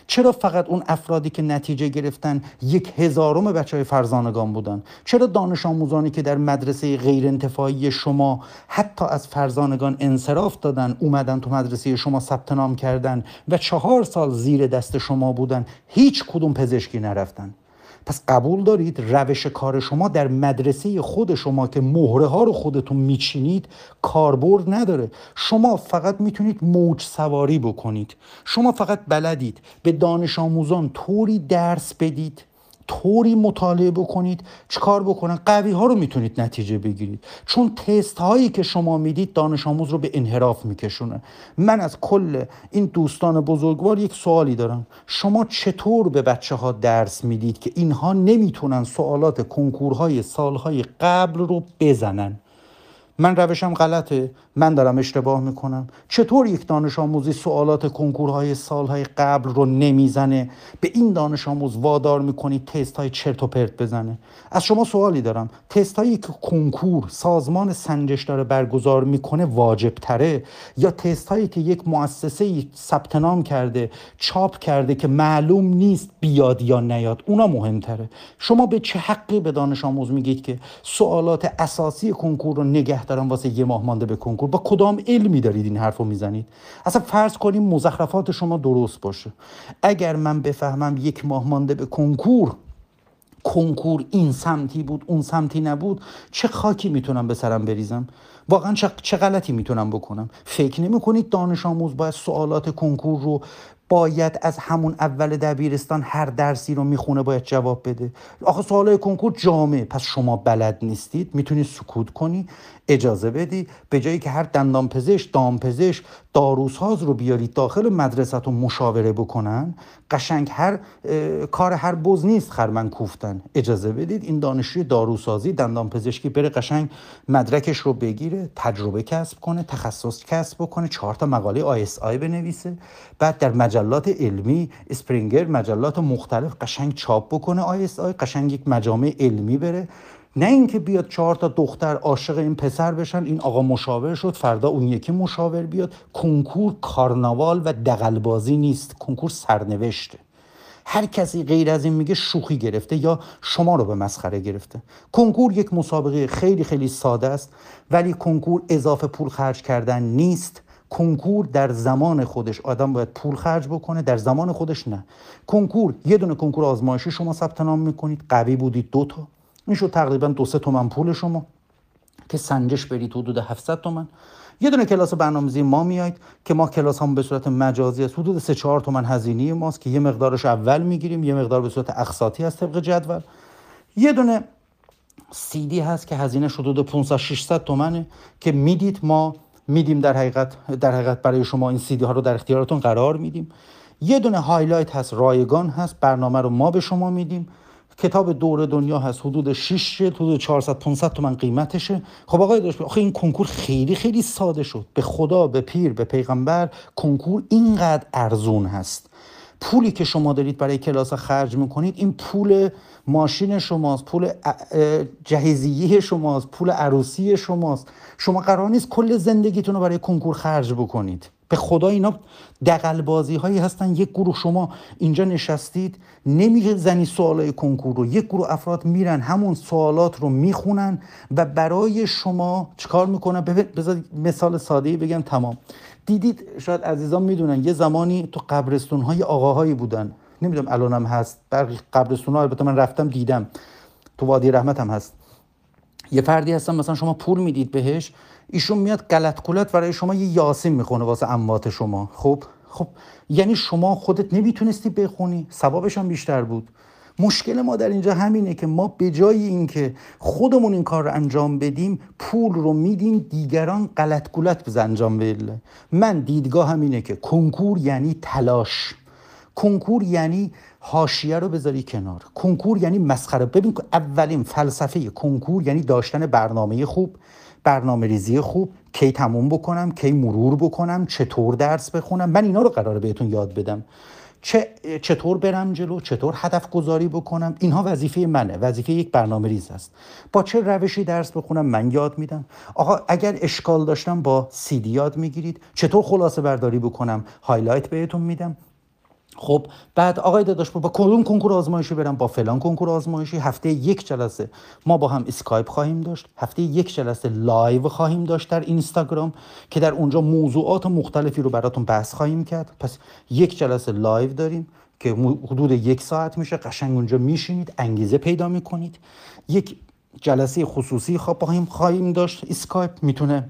چرا فقط اون افرادی که نتیجه گرفتن یک هزارم بچه های فرزانگان بودن؟ چرا دانش آموزانی که در مدرسه غیر انتفاعی شما حتی از فرزانگان انصراف دادن اومدن تو مدرسه شما ثبت نام کردن و چهار سال زیر دست شما بودن هیچ کدوم پزشکی نرفتن؟ پس قبول دارید روش کار شما در مدرسه خود شما که مهره ها رو خودتون میچینید کاربرد نداره. شما فقط می‌تونید موج سواری بکنید. شما فقط بلدید. به دانش آموزان طوری درس بدید طوری مطالعه بکنید چیکار بکنن؟ قوی ها رو می‌تونید نتیجه بگیرید. چون تست هایی که شما می‌دید دانش آموز رو به انحراف میکشونه. من از کل این دوستان بزرگوار یک سوالی دارم. شما چطور به بچه ها درس می‌دید که اینها نمی‌تونن سوالات کنکورهای سالهای قبل رو بزنن؟ من روشم غلطه. من دارم اشتباه می‌کنم. چطور یک دانش آموزی سوالات کنکورهای سالهای قبل رو نمی‌زنه؟ به این دانش آموز وادار می‌کنی تست های چرت و پرت بزنه. از شما سوالی دارم. تست هایی که کنکور سازمان سنجش داره برگزار می‌کنه واجب تره یا تست هایی که یک مؤسسه ثبت نام کرده چاپ کرده که معلوم نیست بیاد یا نیاد؟ اونا مهمتره. شما به چه حقی به دانش آموز میگید که سوالات اساسی کنکور رو نگه دارن واسه یه ماه مانده به کنکور. با کدام علمی دارید این حرف رو می‌زنید؟ اصلا فرض کنیم مزخرفات شما درست باشه. اگر من بفهمم یک ماه مانده به کنکور کنکور این سمتی بود اون سمتی نبود چه خاکی می‌تونم به سرم بریزم؟ واقعا چه غلطی می‌تونم بکنم؟ فکر نمی کنید دانش آموز باید سوالات کنکور رو باید از همون اول دبیرستان هر درسی رو می‌خونه باید جواب بده. آخه سوالای کنکور جامعه پس شما بلد نیستید. می‌تونی سکوت کنی. اجازه بدی. به جایی که هر دندان پزشک دام پزشک داروساز رو بیارید داخل مدرسه مشاوره بکنن. قشنگ هر کار هر بز نیست خرمن کوفتن. اجازه بدید این دانشجوی داروسازی دندان پزشکی بره قشنگ مدرکش رو بگیره تجربه کسب کنه تخصص کسب بکنه چهار تا مقاله آی بنویسه. بعد در مجلات علمی اسپرینگر مجلات مختلف قشنگ چاپ بکنه ISI قشنگ یک مجامع علمی بره. نه اینکه بیاد چهار تا دختر عاشق این پسر بشن این آقا مشاور شد فردا اون یکی مشاور بیاد. کنکور کارناوال و دقلبازی نیست کنکور سرنوشته. هر کسی غیر از این میگه شوخی گرفته یا شما رو به مسخره گرفته. کنکور یک مسابقه خیلی خیلی ساده است ولی کنکور اضافه پول خرج کردن نیست. کنکور در زمان خودش آدم باید پول خرج بکنه در زمان خودش نه. کنکور یه دونه کنکور آزمایشی شما ثبت نام می‌کنید قوی بودید دو تا. این شد تقریبا دو سه تومن پول شما که سنجش برید حدود 700 تومن. یه دونه کلاس برنامه‌ریزی ما میاید که ما کلاس هم به صورت مجازی است. حدود 3 4 تومن هزینه ماست که یه مقدارش اول می‌گیریم یه مقدار به صورت اقساطی از طبق جدول. یه دونه سی دی هست که هزینه حدود 500 600 تومنه که می‌دید ما میدیم در حقیقت در حقیقت برای شما این سی دی ها رو در اختیارتون قرار میدیم. یه دونه highlight هست رایگان هست برنامه رو ما به شما میدیم. کتاب دور دنیا هست حدود 6 جلد حدود 400 500 تومن قیمتشه. خب آقای داداش آخه این کنکور خیلی خیلی ساده شد. به خدا به پیر به پیغمبر کنکور اینقدر ارزون هست. پولی که شما دارید برای کلاس خرج می‌کنید این پول ماشین شماست پول جهیزیه شماست پول عروسی شماست. شما قرار نیست کل زندگیتون رو برای کنکور خرج بکنید. به خدا اینا دقل بازی هایی هستن. یک گروه شما اینجا نشستید نمی‌زنی سوالای کنکور رو. یک گروه افراد میرن همون سوالات رو می‌خونن و برای شما چیکار می‌کنن بذار مثال ساده بگم تمام. دیدید شاید عزیزان می‌دونن یه زمانی تو قبرستون های آقاهایی بودن. نمی‌دونم الانم هست برقی قبرستون ها البته من رفتم دیدم. تو وادی رحمت هم هست. یه فردی هستن مثلا شما پول می‌دید بهش ایشون میاد گلت کلت برای شما یه یاسین می‌خونه واسه اموات شما. خب؟ خب یعنی شما خودت نمی‌تونستی بخونی ثوابش هم بیشتر بود. مشکل ما در اینجا همینه که ما به جای اینکه خودمون این کار رو انجام بدیم پول رو میدیم دیگران غلط گلت بز انجام بده. من دیدگاه همینه که کنکور یعنی تلاش. کنکور یعنی حاشیه رو بذاری کنار. کنکور یعنی مسخره. ببین اولین فلسفه کنکور یعنی داشتن برنامه خوب برنامه ریزی خوب کی تموم بکنم کی مرور بکنم چطور درس بخونم. من اینا رو قراره بهتون یاد بدم. چه، چطور برم جلو چطور هدف گذاری بکنم؟ اینها وظیفه منه وظیفه یک برنامه ریز است. با چه روشی درس بخونم؟ من یاد میدم. آقا اگر اشکال داشتم با سی دی یاد می‌گیرید. چطور خلاصه برداری بکنم؟ highlight بهتون میدم. خب بعد آقای داداش با کدوم کنکور آزمایشی برم؟ با فلان کنکور آزمایشی. هفته یک جلسه. ما با هم اسکایپ خواهیم داشت. هفته یک جلسه live خواهیم داشت در اینستاگرام که در اونجا موضوعات مختلفی رو براتون بحث خواهیم کرد. پس یک جلسه live داریم که حدود یک ساعت میشه. قشنگ اونجا میشینید انگیزه پیدا می‌کنید. یک جلسه خصوصی خواهیم خواهیم داشت. اسکایپ می‌تونه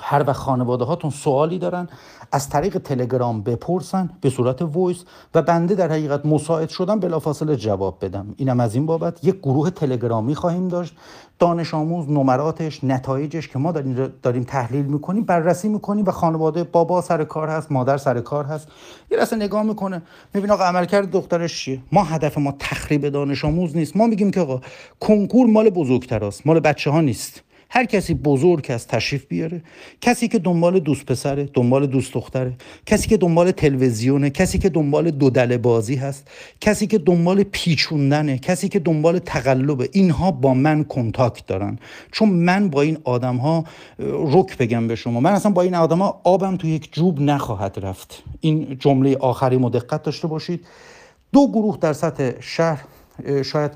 هر وقت خانواده هاتون سوالی دارن از طریق تلگرام بپرسن به صورت voice و بنده در حقیقت مساعد شدم بلافاصله جواب بدم. اینم از این بابت یک گروه تلگرامی خواهیم داشت. دانش آموز نمراتش نتایجش که ما داریم, داریم تحلیل می‌کنیم بررسی می‌کنیم و خانواده بابا سر کار هست مادر سر کار هست. یه لحظه نگاه می‌کنه. میبین آقا عملکرد دخترش چیه؟ ما هدف ما تخریب دانش آموز نیست. ما میگیم که آقا کنکور مال بزرگتراست مال بچه ها نیست. هر کسی بزرگ است تشریف بیاره. کسی که دنبال دوست پسره دنبال دوست دختره. کسی که دنبال تلویزیونه کسی که دنبال دودل بازی هست. کسی که دنبال پیچوندنه. کسی که دنبال تقلبه اینها با من کنتاکت دارن. چون من با این آدم ها رک بگم به شما. من اصلا با این آدم ها آبم تو یک جوب نخواهد رفت. این جمله آخری دقت داشته باشید. دو گروه در سطح شهر شاید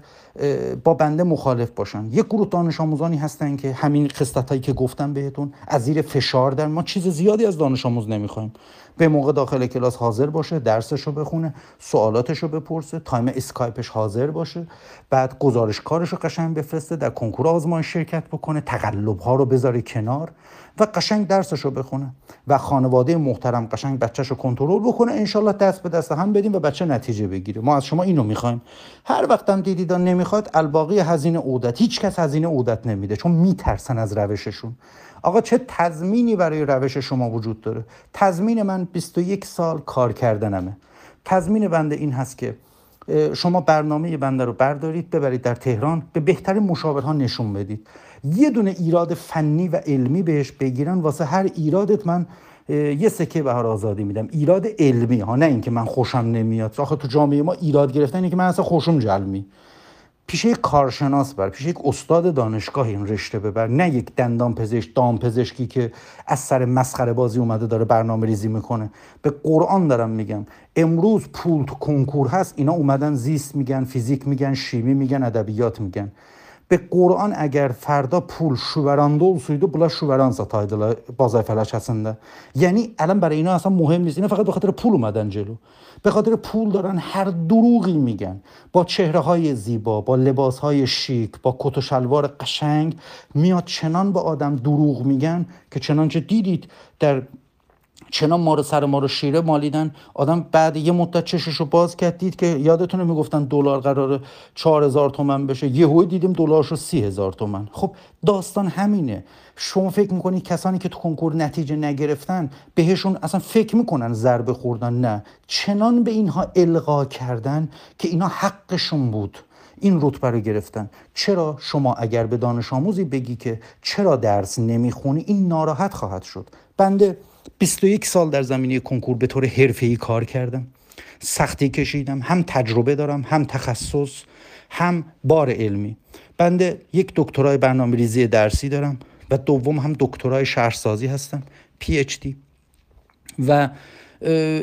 با بنده مخالف باشن. یک گروه دانش آموزانی هستن که همین خصلت هایی که گفتم بهتون از زیر فشار در ما چیز زیادی از دانش آموز نمی‌خوایم. به موقع داخل کلاس حاضر باشه درسش رو بخونه سوالاتش رو بپرسه time اسکایپش حاضر باشه بعد گزارش کارش رو قشنگ بفرسته در کنکور آزمایش شرکت بکنه تقلب ها رو بذاره کنار و قشنگ درسش رو بخونه. و خانواده محترم قشنگ بچهش رو کنترل بکنه انشالله دست به دست هم بدیم و بچه نتیجه بگیره. ما از شما اینو می‌خوایم. هر وقتم دیدیدان نمی‌خواد الباقی هزینه عودت هیچ کس هزینه عودت نمیده چون میترسن از روششون. آقا چه تضمینی برای روش شما وجود داره؟ تضمین من 21 سال کار کردنمه. تضمین بنده این هست که شما برنامه بنده رو بردارید ببرید در تهران به بهترین مشاورها نشون بدید. یه دونه ایراد فنی و علمی بهش بگیرن واسه هر ایرادت من یه سکه بهار آزادی میدم. ایراد علمی ها نه اینکه من خوشم نمیاد. آخه تو جامعه ما ایراد گرفتن اینه که من اصلا خوشم جلمی. پیش یک کارشناس بر پیش یک استاد دانشگاه این رشته ببر. نه یک دندان پزشک دام پزشکی که از سر مسخره بازی اومده داره برنامه ریزی می‌کنه. به قرآن دارم میگم امروز پول تو کنکور هست اینا اومدن زیست میگن فیزیک میگن شیمی میگن ادبیات میگن. به قرآن اگر فردا پول شوورانده olsaydı bunlar şuveran sataydılar bazay fəlakətində. یعنی الان برای اینا اصلا مهم نیست اینا فقط به خاطر پول اومدن جلو به خاطر پول دارن هر دروغی میگن با چهره های زیبا با لباس های شیک با کت و شلوار قشنگ میاد چنان به آدم دروغ میگن که چنانچه دیدید در چنان ما رو سر ما رو شیره مالیدن. آدم بعد یه مدت چشش رو باز کرد دید که یادتونه می‌گفتن دلار قرار چهار هزار تومن بشه. یهو دیدیم دلارش رو سی هزار تومن. خب داستان همینه. شما فکر می‌کنید کسانی که تو کنکور نتیجه نگرفتن بهشون اصلا فکر می‌کنن ضربه خوردن؟ نه. چنان به اینها القا کردن که اینا حقشون بود. این رتبه رو گرفتن. چرا شما اگر به دانش آموزی بگی که چرا درس نمی‌خونی این ناراحت خواهد شد. بنده 21 سال در زمینه کنکور به طور حرفه‌ای کار کردم. سختی کشیدم. هم تجربه دارم هم تخصص هم بار علمی. بنده یک دکترای برنامه ریزی درسی دارم و دوم هم دکترای شهرسازی هستم پی اچ دی و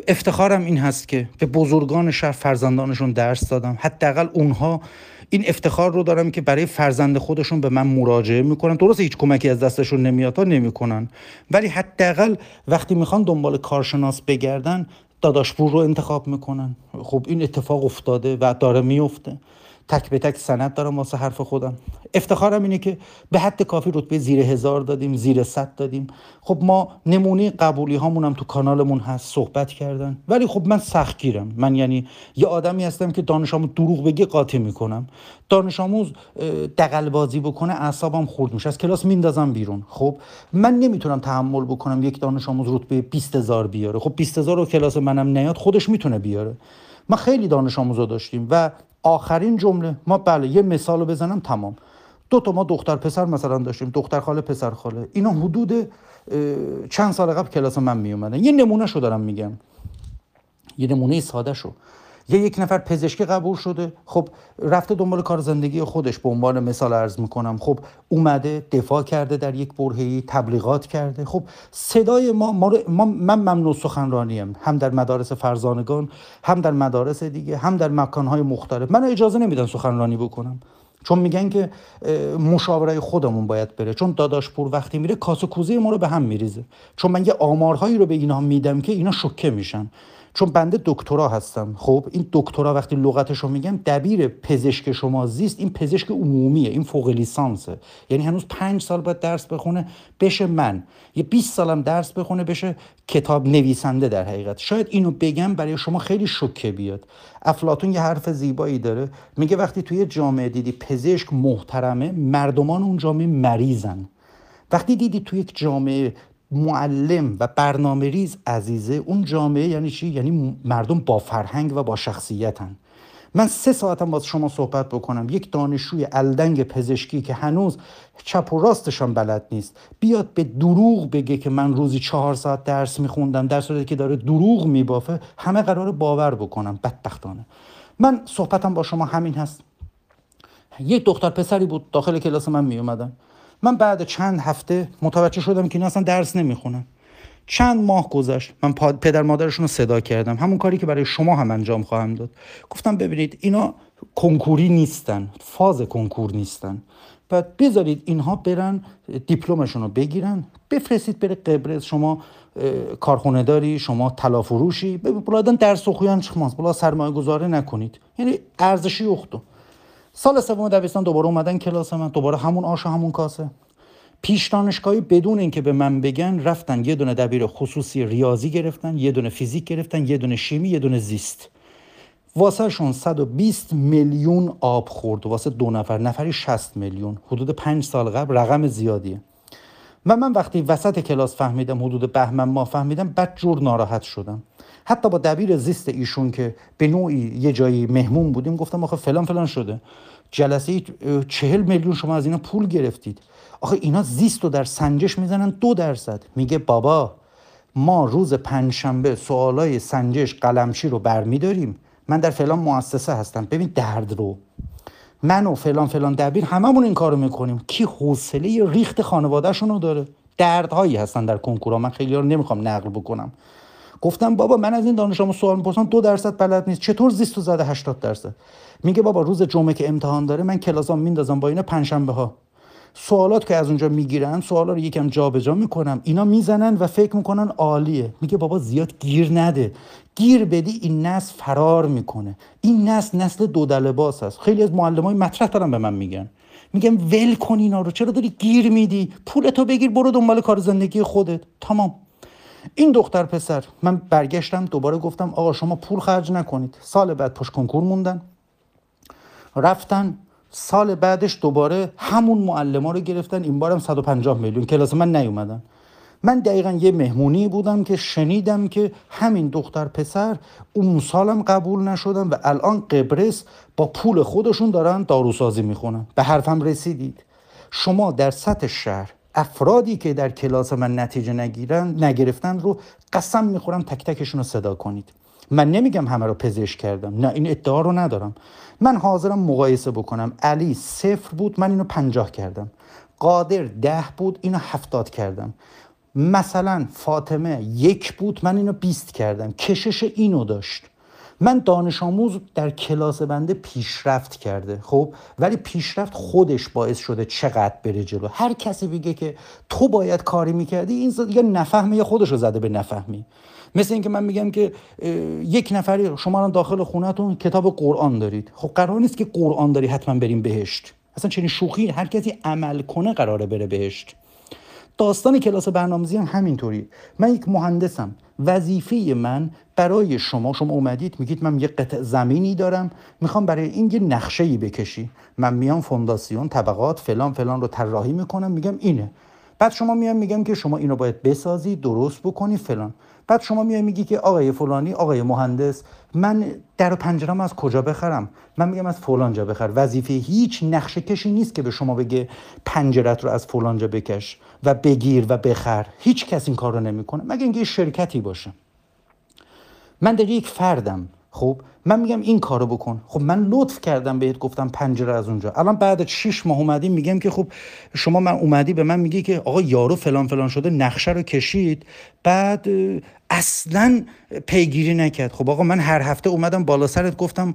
افتخارم این هست که به بزرگان شهر فرزندانشون درس دادم. حداقل اونها این افتخار رو دارم که برای فرزند خودشون به من مراجعه می‌کنن. درست هیچ کمکی از دستشون نمیاد تا نمی‌کنن. ولی حداقل وقتی می‌خوان دنبال کارشناس بگردن داداشپور رو انتخاب می‌کنن. خب این اتفاق افتاده و داره میفته. تک به تک سند دارم واسه حرف خودم. افتخارم اینه که به حد کافی رتبه زیر هزار دادیم زیر صد دادیم. خب ما نمونه قبولی هامون هم تو کانالمون هست صحبت کردن. ولی خب من سختگیرم من یعنی یه آدمی هستم که دانش آموز دروغ بگی قاطی می‌کنم. دانش آموز دقل بازی بکنه اعصابم خورد میشه. از کلاس میندازم بیرون. خب من نمی‌تونم تحمل بکنم یک دانش آموز رتبه 20 هزار بیاره. خب 20 هزار رو کلاس منم نیاد خودش می‌تونه بیاره. ما خیلی دانش آموزا داشتیم و آخرین جمله. ما بله یه مثال رو بزنم تمام. دو تا ما دختر پسر مثلا داشتیم. دختر خاله پسر خاله. اینا حدود چند سال قبل کلاس من می اومدن یه نمونه شو دارم میگم. یه نمونه ساده شو یه یک نفر پزشکی قبول شده. خب رفته دنبال کار زندگی خودش به عنوان مثال عرض می‌کنم. خب اومده دفاع کرده در یک برهه‌ای تبلیغات کرده. خب صدای ما, ما, ما من ممنوع سخنرانیم. هم در مدارس فرزانگان هم در مدارس دیگه هم در مکانهای مختلف. من اجازه نمیدن سخنرانی بکنم. چون میگن که مشاوره خودمون باید بره. چون داداش پور وقتی میره کاسه کوزه ما رو به هم میریزه. چون من یه آمارهایی رو به اینها میدم که اینا شوکه میشن. چون بنده دکترا هستم خب؟ این دکترا وقتی لغتش رو میگم دبیر پزشک شما زیست. این پزشک عمومیه این فوق لیسانسه. یعنی هنوز پنج سال باید درس بخونه بشه من. یه 20 سالم درس بخونه بشه کتاب نویسنده در حقیقت. شاید اینو بگم برای شما خیلی شوکه بیاد. افلاتون یه حرف زیبایی داره. میگه وقتی توی جامعه دیدی پزشک محترمه مردمان اون جامعه مریضن. وقتی دیدی توی یک جامعه معلم و برنامه ریز عزیزه اون جامعه یعنی چی؟ یعنی مردم با فرهنگ و با شخصیتن. من سه ساعتم باز شما صحبت بکنم. یک دانشجوی الدنگ پزشکی که هنوز چپ و راستشان بلد نیست. بیاد به دروغ بگه که من روزی چهار ساعت درس میخوندم در صورتی که داره دروغ میبافه همه قرار باور بکنم. بدبختانه. من صحبتم با شما همین هست. یک دختر پسری بود داخل کلاس من میومدن من بعد چند هفته متوجه شدم که اینا اصلا درس نمی‌خونن. چند ماه گذشت من پدر مادرشون رو صدا کردم. همون کاری که برای شما هم انجام خواهم داد. گفتم ببینید اینا کنکوری نیستن فاز کنکور نیستن. بعد بذارید اینها برن دیپلمشون رو بگیرن. بفرستید بره قبرس شما کارخونه داری شما تلافروشی بلادن درس و خویان شماست بلا سرمایه گذاره نکنید. یعنی ارزشی اختو سال سوم دبستان دوباره اومدن کلاس من دوباره همون آش همون کاسه. پیش دانشگاهی بدون اینکه به من بگن رفتن یه دونه دبیر خصوصی ریاضی گرفتن یه دونه فیزیک گرفتن یه دونه شیمی یه دونه زیست. واسه شون 120 میلیون آب خورد. واسه دو نفر نفری 60 میلیون. حدود پنج سال قبل رقم زیادیه. و من وقتی وسط کلاس فهمیدم حدود بهمن ما فهمیدم بد جور ناراحت شدم. حتی با دبیر زیست ایشون که به نوعی یه جایی مهمون بودیم گفتم آخه فلان فلان شده. جلسه چهل میلیون شما از اینا پول گرفتید. آخه اینا زیست رو در سنجش می‌زنن دو درصد. میگه بابا ما روز پنجشنبه سوالای سنجش قلمچی رو برمیداریم. من در فلان مؤسسه هستم. ببین درد رو. من و فلان فلان دبیر هممون این کارو می‌کنیم. کی حوصله ریخت خانوادهشون رو داره؟ دردهایی هستن در کنکورا. من خیلی رو نمی‌خوام نقل بکنم. گفتم بابا من از این دانش آموز سوال می‌پرسم دو درصد بلد نیست. چطور زیست و زده 80 درصد؟ میگه بابا روز جمعه که امتحان داره من کلاسام میندازم با اینا پنجشنبه ها سوالات که از اونجا می‌گیرن سوالا رو یکم جابجا می‌کنم. اینا می‌زنن و فکر می‌کنن عالیه. میگه بابا زیاد گیر نده. گیر بدی این نسل فرار می‌کنه. این نسل نسل دو لباس هست. خیلی از معلمای مطرح دارن به من میگن. میگم ول کن اینا رو. چرا داری گیر میدی؟ پولتو بگیر برو دنبال کار زندگی خودت. تمام. این دختر پسر من برگشتم دوباره گفتم آقا شما پول خرج نکنید. سال بعد پشت کنکور موندن. رفتن. سال بعدش دوباره همون معلم ها رو گرفتن. این بارم 150 میلیون. کلاس من نیومدن. من دقیقا یه مهمونی بودم که شنیدم که همین دختر پسر اون سالم قبول نشدن و الان قبرس با پول خودشون دارن داروسازی می‌خونن. به حرفم رسیدید. شما در سطح شهر افرادی که در کلاس من نتیجه نگیرن نگرفتن رو قسم می‌خورم تک تکشون رو صدا کنید. من نمیگم همه رو پزشک کردم. نه این ادعا رو ندارم. من حاضرم مقایسه بکنم. علی صفر بود من اینو پنجاه کردم. قادر ده بود اینو هفتاد کردم. مثلا فاطمه یک بود من اینو بیست کردم. کشش اینو داشت. من دانش آموز در کلاس بنده پیشرفت کرده خب؟ ولی پیشرفت خودش باعث شده چقدر بره جلو. هر کسی بگه که تو باید کاری می‌کردی این یا نفهمه یا خودش رو زده به نفهمی. مثل اینکه من میگم که یک نفری شما داخل خونهتون کتاب قرآن دارید. خب قرار نیست که قرآن داری حتما بریم بهشت. اصلا چنین شوخی هر کسی عمل کنه قراره بره بهشت. داستان کلاس برنامه‌ریزی هم همینطوری. من یک مهندسم. وظیفه من برای شما شما اومدید میگید من یه قطع زمینی دارم می‌خوام برای این یه نقشه ای بکشی. من میام فونداسیون طبقات فلان فلان رو طراحی می‌کنم میگم اینه. بعد شما میام میگم که شما اینو باید بسازی درست بکنی فلان. بعد شما میای میگی که آقای فلانی آقای مهندس من در و پنجرم از کجا بخرم؟ من میگم از فلانجا بخر. وظیفه هیچ نقشه کشی نیست که به شما بگه پنجرت رو از فلانجا بکش. و بگیر و بخر. هیچ کس این کار رو نمی‌کنه. مگه اینکه شرکتی باشه. من در یک فردم. خب من میگم این کارو بکن. خب من لطف کردم بهت گفتم پنجره از اونجا. الان بعد شیش ماه اومدیم میگم که خب شما من اومدی به من میگی که آقا یارو فلان فلان شده نقشه رو کشید. بعد اصلا پیگیری نکرد. خب آقا من هر هفته اومدم بالا سرت گفتم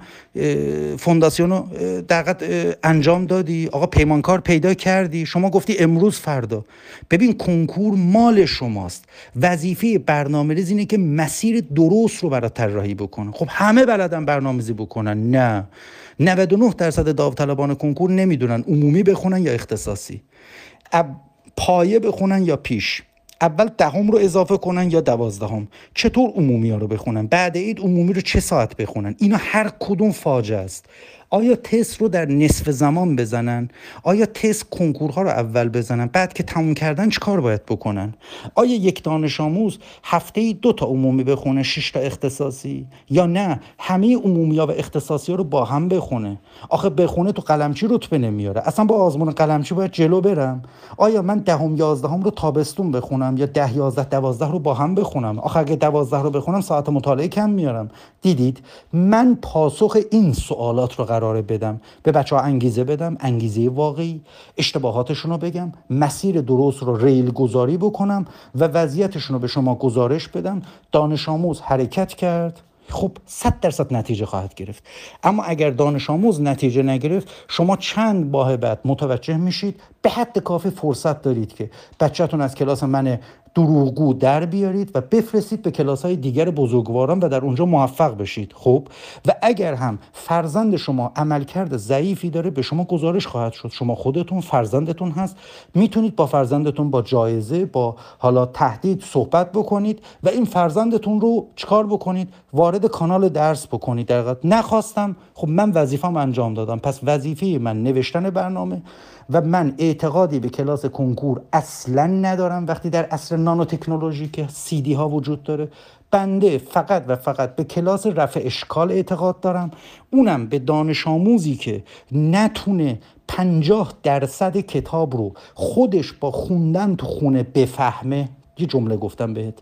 فونداسیون رو دقیقت انجام دادی. آقا پیمانکار پیدا کردی. شما گفتی امروز فردا. ببین کنکور مال شماست. وظیفه برنامه ریز اینه که مسیر درست رو برای طراحی بکنه خب همه بلدن. برنامه‌ریزی بکنن. نه. 99 درصد داوطلبان کنکور نمی‌دونن عمومی بخونن یا اختصاصی. پایه بخونن یا پیش. اول دهم رو اضافه کنن یا دوازدهم. چطور عمومی ها رو بخونن؟ بعد عید عمومی رو چه ساعت بخونن؟ اینا هر کدوم فاجعه است. آیا تست رو در نصف زمان بزنن؟ آیا تست کنکورها رو اول بزنن؟ بعد که تموم کردن کار باید بکنن؟ آیا یک دانش آموز هفته ای دو تا عمومی بخونه 6 تا اختصاصی؟ یا نه همه عمومی ها و اختصاصی ها رو با هم بخونه؟ آخه بخونه تو قلمچی رتبه نمیاره. اصلا با آزمون قلمچی باید جلو برم. آیا من دهم یازدهم رو تابستون بخونم یا ده یازده دوازده رو با هم بخونم؟ آخه اگه دوازده رو بخونم ساعت مطالعه کم میارم. دیدید؟ من پاسخ این سوالات رو قراره بدم. به بچه ها انگیزه بدم انگیزه واقعی. اشتباهاتشون رو بگم. مسیر درست رو ریل گذاری بکنم و وضعیتشون رو به شما گزارش بدم. دانش آموز حرکت کرد. خب صد درصد نتیجه خواهد گرفت. اما اگر دانش آموز نتیجه نگرفت شما چند باه بعد متوجه میشید؟ به حد کافی فرصت دارید که. بچهتون از کلاس من دروغگو در بیارید و بفرستید به کلاس های دیگر بزرگواران و در اونجا موفق بشید. خب؟ و اگر هم فرزند شما عملکرد ضعیفی داره به شما گزارش خواهد شد. شما خودتون فرزندتون هست. می‌تونید با فرزندتون با جایزه با حالا تهدید صحبت بکنید و این فرزندتون رو چکار بکنید؟ وارد کانال درس بکنید. در نخواستم. خب من وظیفم انجام دادم. پس وظیفه من نوشتن برنامه. و من اعتقادی به کلاس کنکور اصلا ندارم وقتی در اصر نانو تکنولوژی که سی دی ها وجود داره. بنده فقط و فقط به کلاس رفع اشکال اعتقاد دارم. اونم به دانش آموزی که نتونه پنجاه درصد کتاب رو خودش با خوندن تو خونه بفهمه. یه جمله گفتم بهت.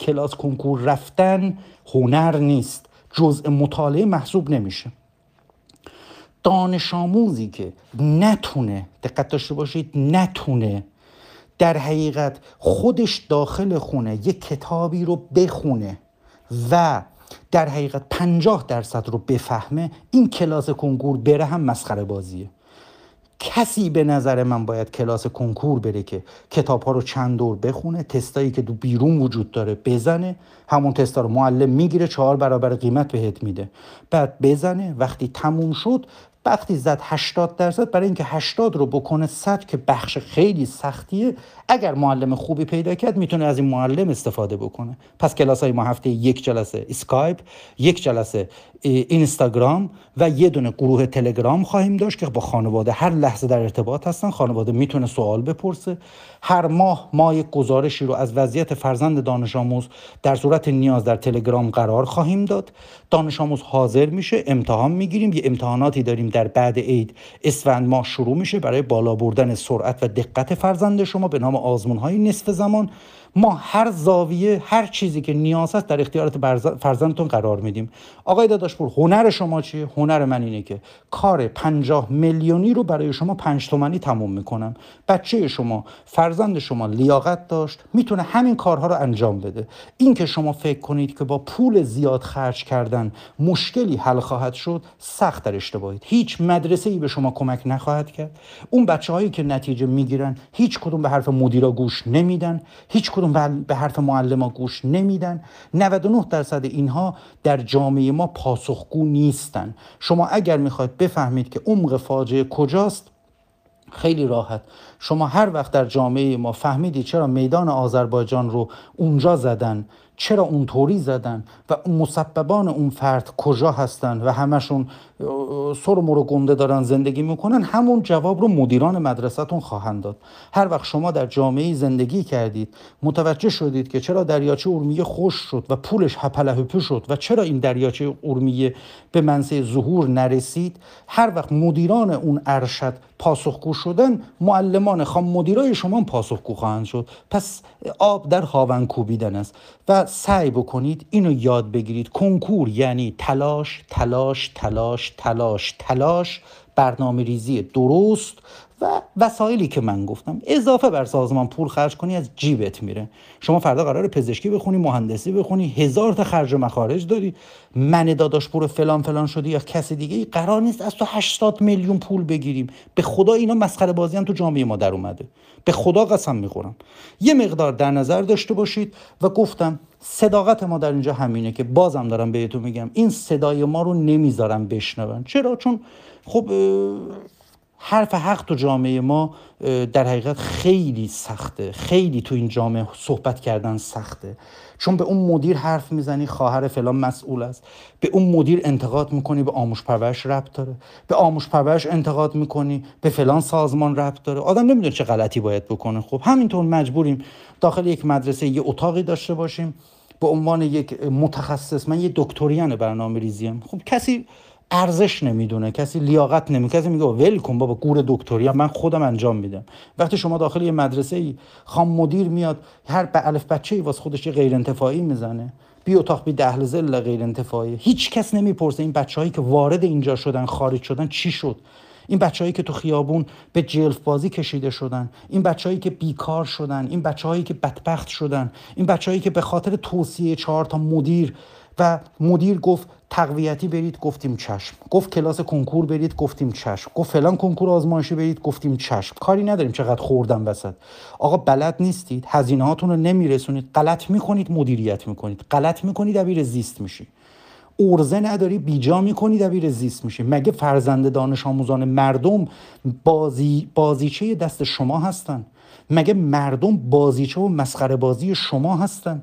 کلاس کنکور رفتن هنر نیست. جزء مطالعه محسوب نمیشه. دانش آموزی که نتونه دقت داشته باشید نتونه در حقیقت خودش داخل خونه یک کتابی رو بخونه و در حقیقت پنجاه درصد رو بفهمه این کلاس کنکور بره هم مسخره بازیه. کسی به نظر من باید کلاس کنکور بره که کتاب ها رو چند دور بخونه تستایی که دو بیرون وجود داره بزنه. همون تستا رو معلم می‌گیره چهار برابر قیمت بهت میده. بعد بزنه وقتی تموم شد وقتی زد 80 درصد برای اینکه 80 رو بکنه 100 که بخش خیلی سختیه اگر معلم خوبی پیدا کرد می‌تونه از این معلم استفاده بکنه. پس کلاس های ما هفته یک جلسه اسکایپ یک جلسه اینستاگرام و یه دونه گروه تلگرام خواهیم داشت که با خانواده هر لحظه در ارتباط هستن. خانواده می‌تونه سوال بپرسه. هر ماه ما یک گزارشی رو از وضعیت فرزند دانش آموز در صورت نیاز در تلگرام قرار خواهیم داد. دانش آموز حاضر میشه امتحان می‌گیریم. یه امتحاناتی داریم در بعد عید. اسفند ماه شروع میشه برای بالا بردن سرعت و دقت فرزند شما به نام آزمون های نصف زمان. ما هر زاویه هر چیزی که نیاز هست در اختیارات فرزندتون قرار میدیم. آقای داداشپور هنر شما چیه؟ هنر من اینه که کار پنجاه میلیونی رو برای شما پنج تومنی تموم می‌کنم. بچه شما فرزند شما لیاقت داشت می‌تونه همین کارها رو انجام بده. این که شما فکر کنید که با پول زیاد خرج کردن مشکلی حل خواهد شد سخت در اشتباهید. هیچ مدرسه ای به شما کمک نخواهد کرد. اون بچه هایی که نتیجه می‌گیرن هیچ کدوم به حرف مدیرا گوش نمیدن. هیچ کدوم به حرف معلم گوش نمیدن. 99 درصد اینها در جامعه ما پاسخگو نیستن. شما اگر می‌خواید بفهمید که عمق فاجعه کجاست خیلی راحت. شما هر وقت در جامعه ما فهمیدید چرا میدان آذربایجان رو اونجا زدن چرا اونطوری زدن و مسببان اون فرد کجا هستن و همشون سر رو گنده دارن زندگی می‌کنن؟ همون جواب رو مدیران مدرسهتون خواهند داد. هر وقت شما در جامعه زندگی کردید متوجه شدید که چرا دریاچه اورمیه خوش شد و پولش هپله هپه شد و چرا این دریاچه اورمیه به منصه ظهور نرسید هر وقت مدیران اون ارشد پاسخگو شدن معلمان خام مدیرای شما پاسخگو خواهند شد. پس آب در هاون کوبیدن است. و سعی بکنید اینو یاد بگیرید. کنکور یعنی تلاش تلاش تلاش تلاش تلاش برنامه ریزی درست و وسایلی که من گفتم. اضافه بر سازمان پول خرج کنی از جیبت میره. شما فردا قرار پزشکی بخونی مهندسی بخونی هزار تا خرج و مخارج داری. من داداش پور فلان فلان شدی یا کسی دیگه قرار نیست از تو 80 میلیون پول بگیریم. به خدا اینا مسخره بازی هم تو جامعه ما در اومده. به خدا قسم می‌خورم. یه مقدار در نظر داشته باشید و گفتم صداقت ما در اینجا همینه که بازم دارم بهتون میگم این صدای ما رو نمی‌ذارم بشنون. چرا؟ چون خب حرف حق تو جامعه ما در حقیقت خیلی سخته. خیلی تو این جامعه صحبت کردن سخته. چون به اون مدیر حرف می‌زنی خواهر فلان مسئول است. به اون مدیر انتقاد می‌کنی به آموش پرورش ربط داره. به آموش پرورش انتقاد می‌کنی به فلان سازمان ربط داره. آدم نمی‌دونه چه غلطی باید بکنه. خب همینطور مجبوریم داخل یک مدرسه یه اتاقی داشته باشیم. به عنوان یک متخصص من یه دکتریان برنامه ریزیم خب کسی ارزش نمی‌دونه کسی لیاقت نمی کسی میگه ول کن بابا گور دکتری من خودم انجام میدم. وقتی شما داخل یه مدرسه ای خام مدیر میاد هر به الف بچه ای واسه خودش غیر انتفاعی می‌زنه. بی اتاق بی دهل زل غیر انتفاعی هیچ کس نمی‌پرسه این بچههایی که وارد اینجا شدن خارج شدن چی شد. این بچههایی که تو خیابون به جلف بازی کشیده شدن. این بچههایی که بیکار شدن. این بچههایی که بدبخت شدن. این بچههایی که به خاطر توصیه چهار تا مدیر و مدیر گفت تقویتی برید گفتیم چشم. گفت کلاس کنکور برید گفتیم چشم. گفت فلان کنکور آزمایشی برید گفتیم چشم. کاری نداریم چقدر خوردم وسط. آقا بلد نیستید هزینه هاتون رو نمیرسونید. غلط می‌کنید مدیریت می‌کنید. غلط می‌کنید دبیر زیست میشی. ارزه نداری بیجا می‌کنی دبیر زیست میشی. مگه فرزند دانش آموزان مردم بازی بازیچه دست شما هستن؟ مگه مردم بازیچه و مسخره بازی شما هستن؟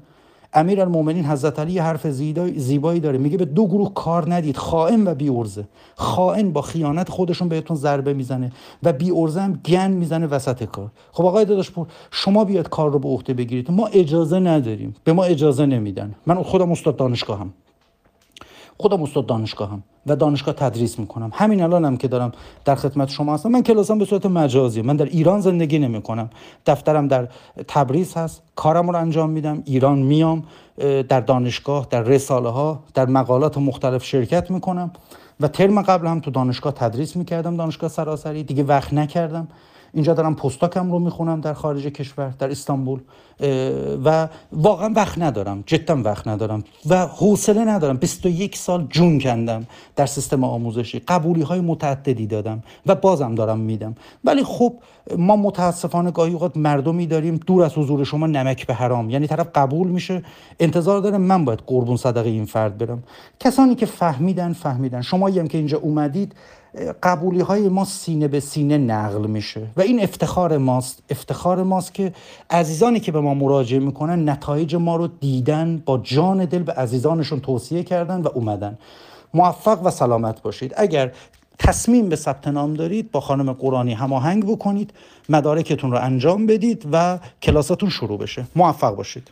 امیر المومنین حضرت علی حرف زیبایی داره. میگه به دو گروه کار ندید. خائن و بی ارزه خائن با خیانت خودشون بهتون ضربه می‌زنه و بی ارزه هم گن می‌زنه وسط کار. خب آقای داداش پور شما بیاد کار رو به عهده بگیرید. ما اجازه نداریم. به ما اجازه نمیدن. من خودم استاد دانشگاهم. خودم استاد دانشگاهم و دانشگاه تدریس می‌کنم. همین الانم هم که دارم در خدمت شما هستم. من کلاسم به صورت مجازی من در ایران زندگی نمی کنم دفترم در تبریز هست. کارم رو انجام میدم. ایران میام. در دانشگاه در رساله ها در مقالات مختلف شرکت می‌کنم. و ترم قبل هم تو دانشگاه تدریس می‌کردم. دانشگاه سراسری. دیگه وقت نکردم. اینجا دارم پستاکم رو می‌خونم در خارج کشور در استانبول و واقعا وقت ندارم جدا وقت ندارم و حوصله ندارم. 21 سال جون کندم در سیستم آموزشی. قبولی های متعددی دادم و بازم دارم میدم. ولی خب ما متاسفانه گاهی اوقات مردمی داریم دور از حضور شما نمک به حرام. یعنی طرف قبول میشه انتظار داره من باید قربون صدقه این فرد برم. کسانی که فهمیدن فهمیدن. شما هم که اینجا اومدید قبولی های ما سینه به سینه نقل میشه و این افتخار ماست. افتخار ماست که عزیزانی که به ما مراجعه می‌کنن نتایج ما رو دیدن با جان دل به عزیزانشون توصیه کردن و اومدن. موفق و سلامت باشید. اگر تصمیم به ثبت نام دارید با خانم قرآنی هماهنگ بکنید مدارکتون رو انجام بدید و کلاساتون شروع بشه. موفق باشید.